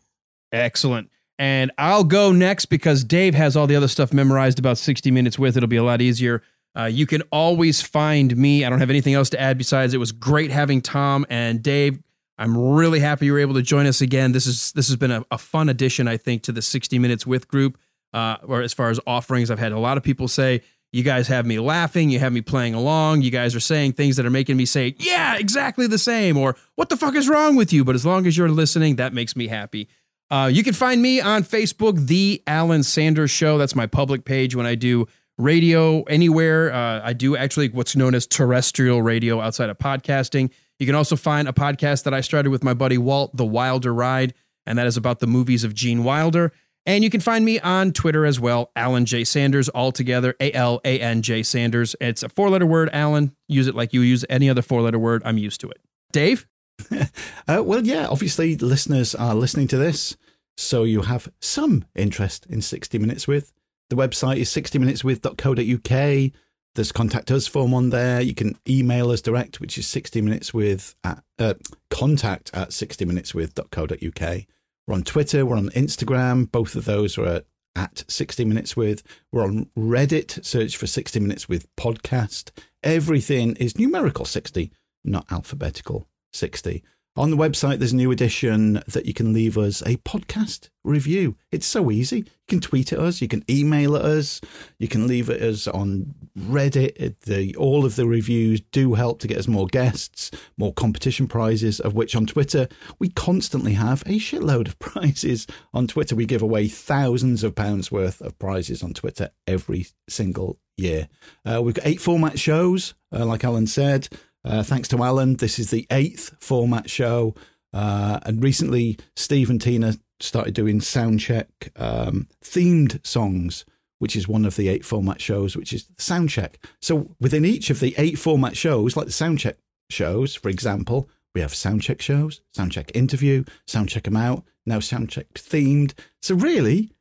Excellent. And I'll go next because Dave has all the other stuff memorized about 60 minutes with. It'll be a lot easier. Uh, you can always find me. I don't have anything else to add besides it was great having Tom and Dave. I'm really happy you were able to join us again. This is this has been a, a fun addition, I think, to the 60 Minutes with group. Uh, or as far as offerings, I've had a lot of people say, "You guys have me laughing. You have me playing along. You guys are saying things that are making me say, yeah, exactly the same,' or what the fuck is wrong with you?" But as long as you're listening, that makes me happy. Uh, you can find me on Facebook, The Alan Sanders Show. That's my public page when I do radio anywhere. Uh, I do actually what's known as terrestrial radio outside of podcasting. You can also find a podcast that I started with my buddy Walt, The Wilder Ride, and that is about the movies of Gene Wilder. And you can find me on Twitter as well, Alan J. Sanders, all together, A L A N J Sanders. It's a four letter word, Alan. Use it like you use any other four letter word. I'm used to it. Dave? Uh, well, yeah, obviously listeners are listening to this, so you have some interest in 60 Minutes With. The website is 60minuteswith.co.uk. There's contact us form on there. You can email us direct, which is 60 minutes with at, uh, contact at 60minuteswith.co.uk. We're on Twitter, we're on Instagram. Both of those are at, at 60 minutes with. We're on Reddit, search for 60 minutes with podcast. Everything is numerical 60, not alphabetical 60. On the website, there's a new edition that you can leave us a podcast review. It's so easy. You can tweet at us, you can email at us, you can leave it us on Reddit. The, all of the reviews do help to get us more guests, more competition prizes, of which on Twitter, we constantly have a shitload of prizes. On Twitter, we give away thousands of pounds worth of prizes on Twitter every single year. Uh, we've got eight format shows, uh, like Alan said. Uh, thanks to Alan, this is the eighth format show. Uh, and recently, Steve and Tina started doing soundcheck um, themed songs, which is one of the eight format shows, which is soundcheck. So within each of the eight format shows, like the soundcheck shows, for example, we have soundcheck shows, soundcheck interview, soundcheck them out, now soundcheck themed. So really,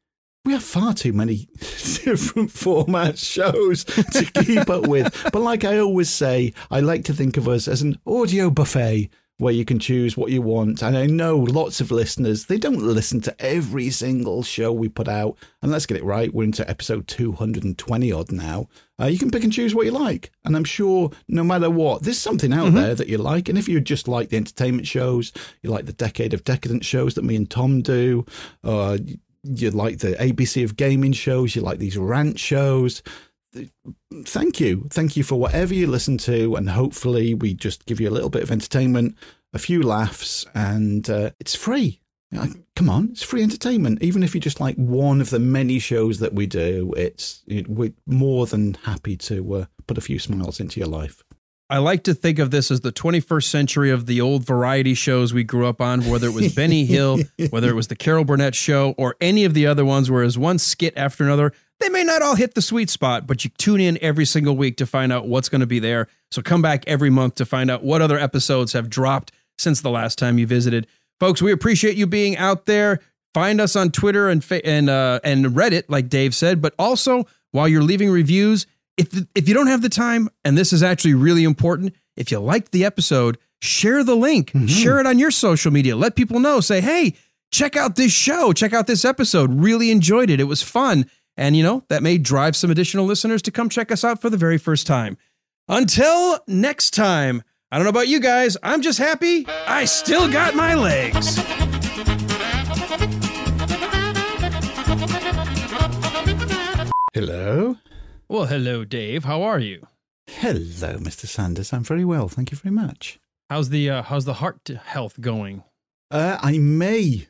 we have far too many different format shows to keep up with. But like I always say, I like to think of us as an audio buffet where you can choose what you want. And I know lots of listeners, they don't listen to every single show we put out. And let's get it right, we're into episode 220 odd now. Uh, you can pick and choose what you like. And I'm sure no matter what, there's something out Mhm. there that you like. And if you just like the entertainment shows, you like the Decade of Decadent shows that me and Tom do, uh, you like the ABC of gaming shows, you like these rant shows, thank you. Thank you for whatever you listen to. And hopefully, we just give you a little bit of entertainment, a few laughs, and uh, it's free. Come on, it's free entertainment. Even if you just like one of the many shows that we do, it's it, we're more than happy to uh, put a few smiles into your life. I like to think of this as the 21st century of the old variety shows we grew up on, whether it was Benny Hill, whether it was the Carol Burnett show, or any of the other ones, where it's one skit after another. They may not all hit the sweet spot, but you tune in every single week to find out what's going to be there. So come back every month to find out what other episodes have dropped since the last time you visited. Folks, we appreciate you being out there. Find us on Twitter and and uh, and Reddit, like Dave said. But also, while you're leaving reviews, if if you don't have the time, and this is actually really important, if you liked the episode, share the link, mm-hmm. share it on your social media. Let people know. Say, hey, check out this show, check out this episode. Really enjoyed it. It was fun, and you know that may drive some additional listeners to come check us out for the very first time. Until next time, I don't know about you guys. I'm just happy I still got my legs. Hello. Well, hello, Dave. How are you? Hello, Mr. Sanders. I'm very well. Thank you very much. How's the uh, how's the heart health going? Uh, I may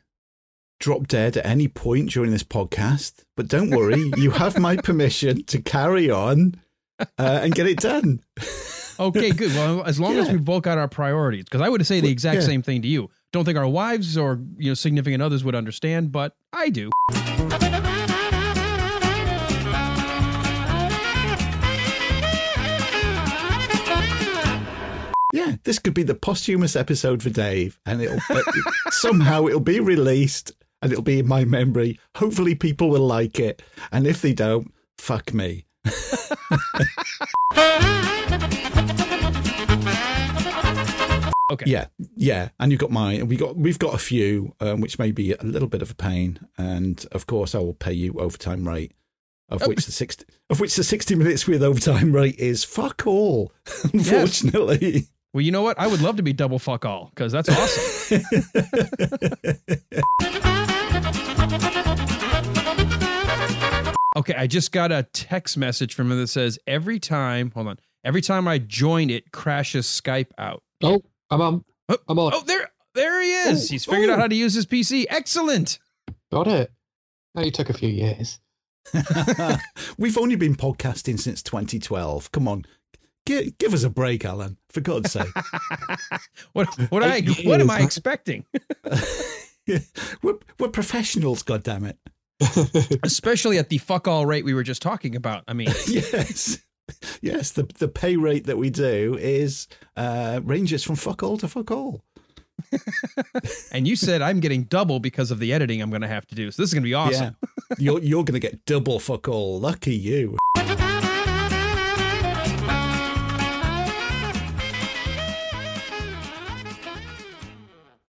drop dead at any point during this podcast, but don't worry, you have my permission to carry on uh, and get it done. Okay, good. Well, as long as we've both got our priorities, because I would say the exact yeah. same thing to you. Don't think our wives or you know significant others would understand, but I do. Yeah, this could be the posthumous episode for Dave, and it'll uh, somehow it'll be released and it'll be in my memory. Hopefully, people will like it, and if they don't, fuck me. Okay. Yeah, yeah, and you've got mine. We got we've got a few, um, which may be a little bit of a pain, and of course, I will pay you overtime rate, of Oh. which the sixty of which the sixty minutes with overtime rate is fuck all. Unfortunately, Well, you know what? I would love to be double fuck all because that's awesome. okay, I just got a text message from him that says every time, hold on, every time I join it crashes Skype out. Oh, I'm on. Oh, I'm on. Oh, there, there he is. Oh, He's figured out oh. how to use his PC. Excellent. Got it. Only took a few years. we've only been podcasting since 2012. Come on, give, give us a break, Alan. For God's sake, What, what I, what am I expecting? we're we're professionals. God damn it. Especially at the fuck all rate we were just talking about. I mean, yes. Yes, the the pay rate that we do is uh, ranges from fuck all to fuck all. and you said I'm getting double because of the editing I'm going to have to do. So this is going to be awesome. Yeah, you're you're gonna get double fuck all. Lucky you.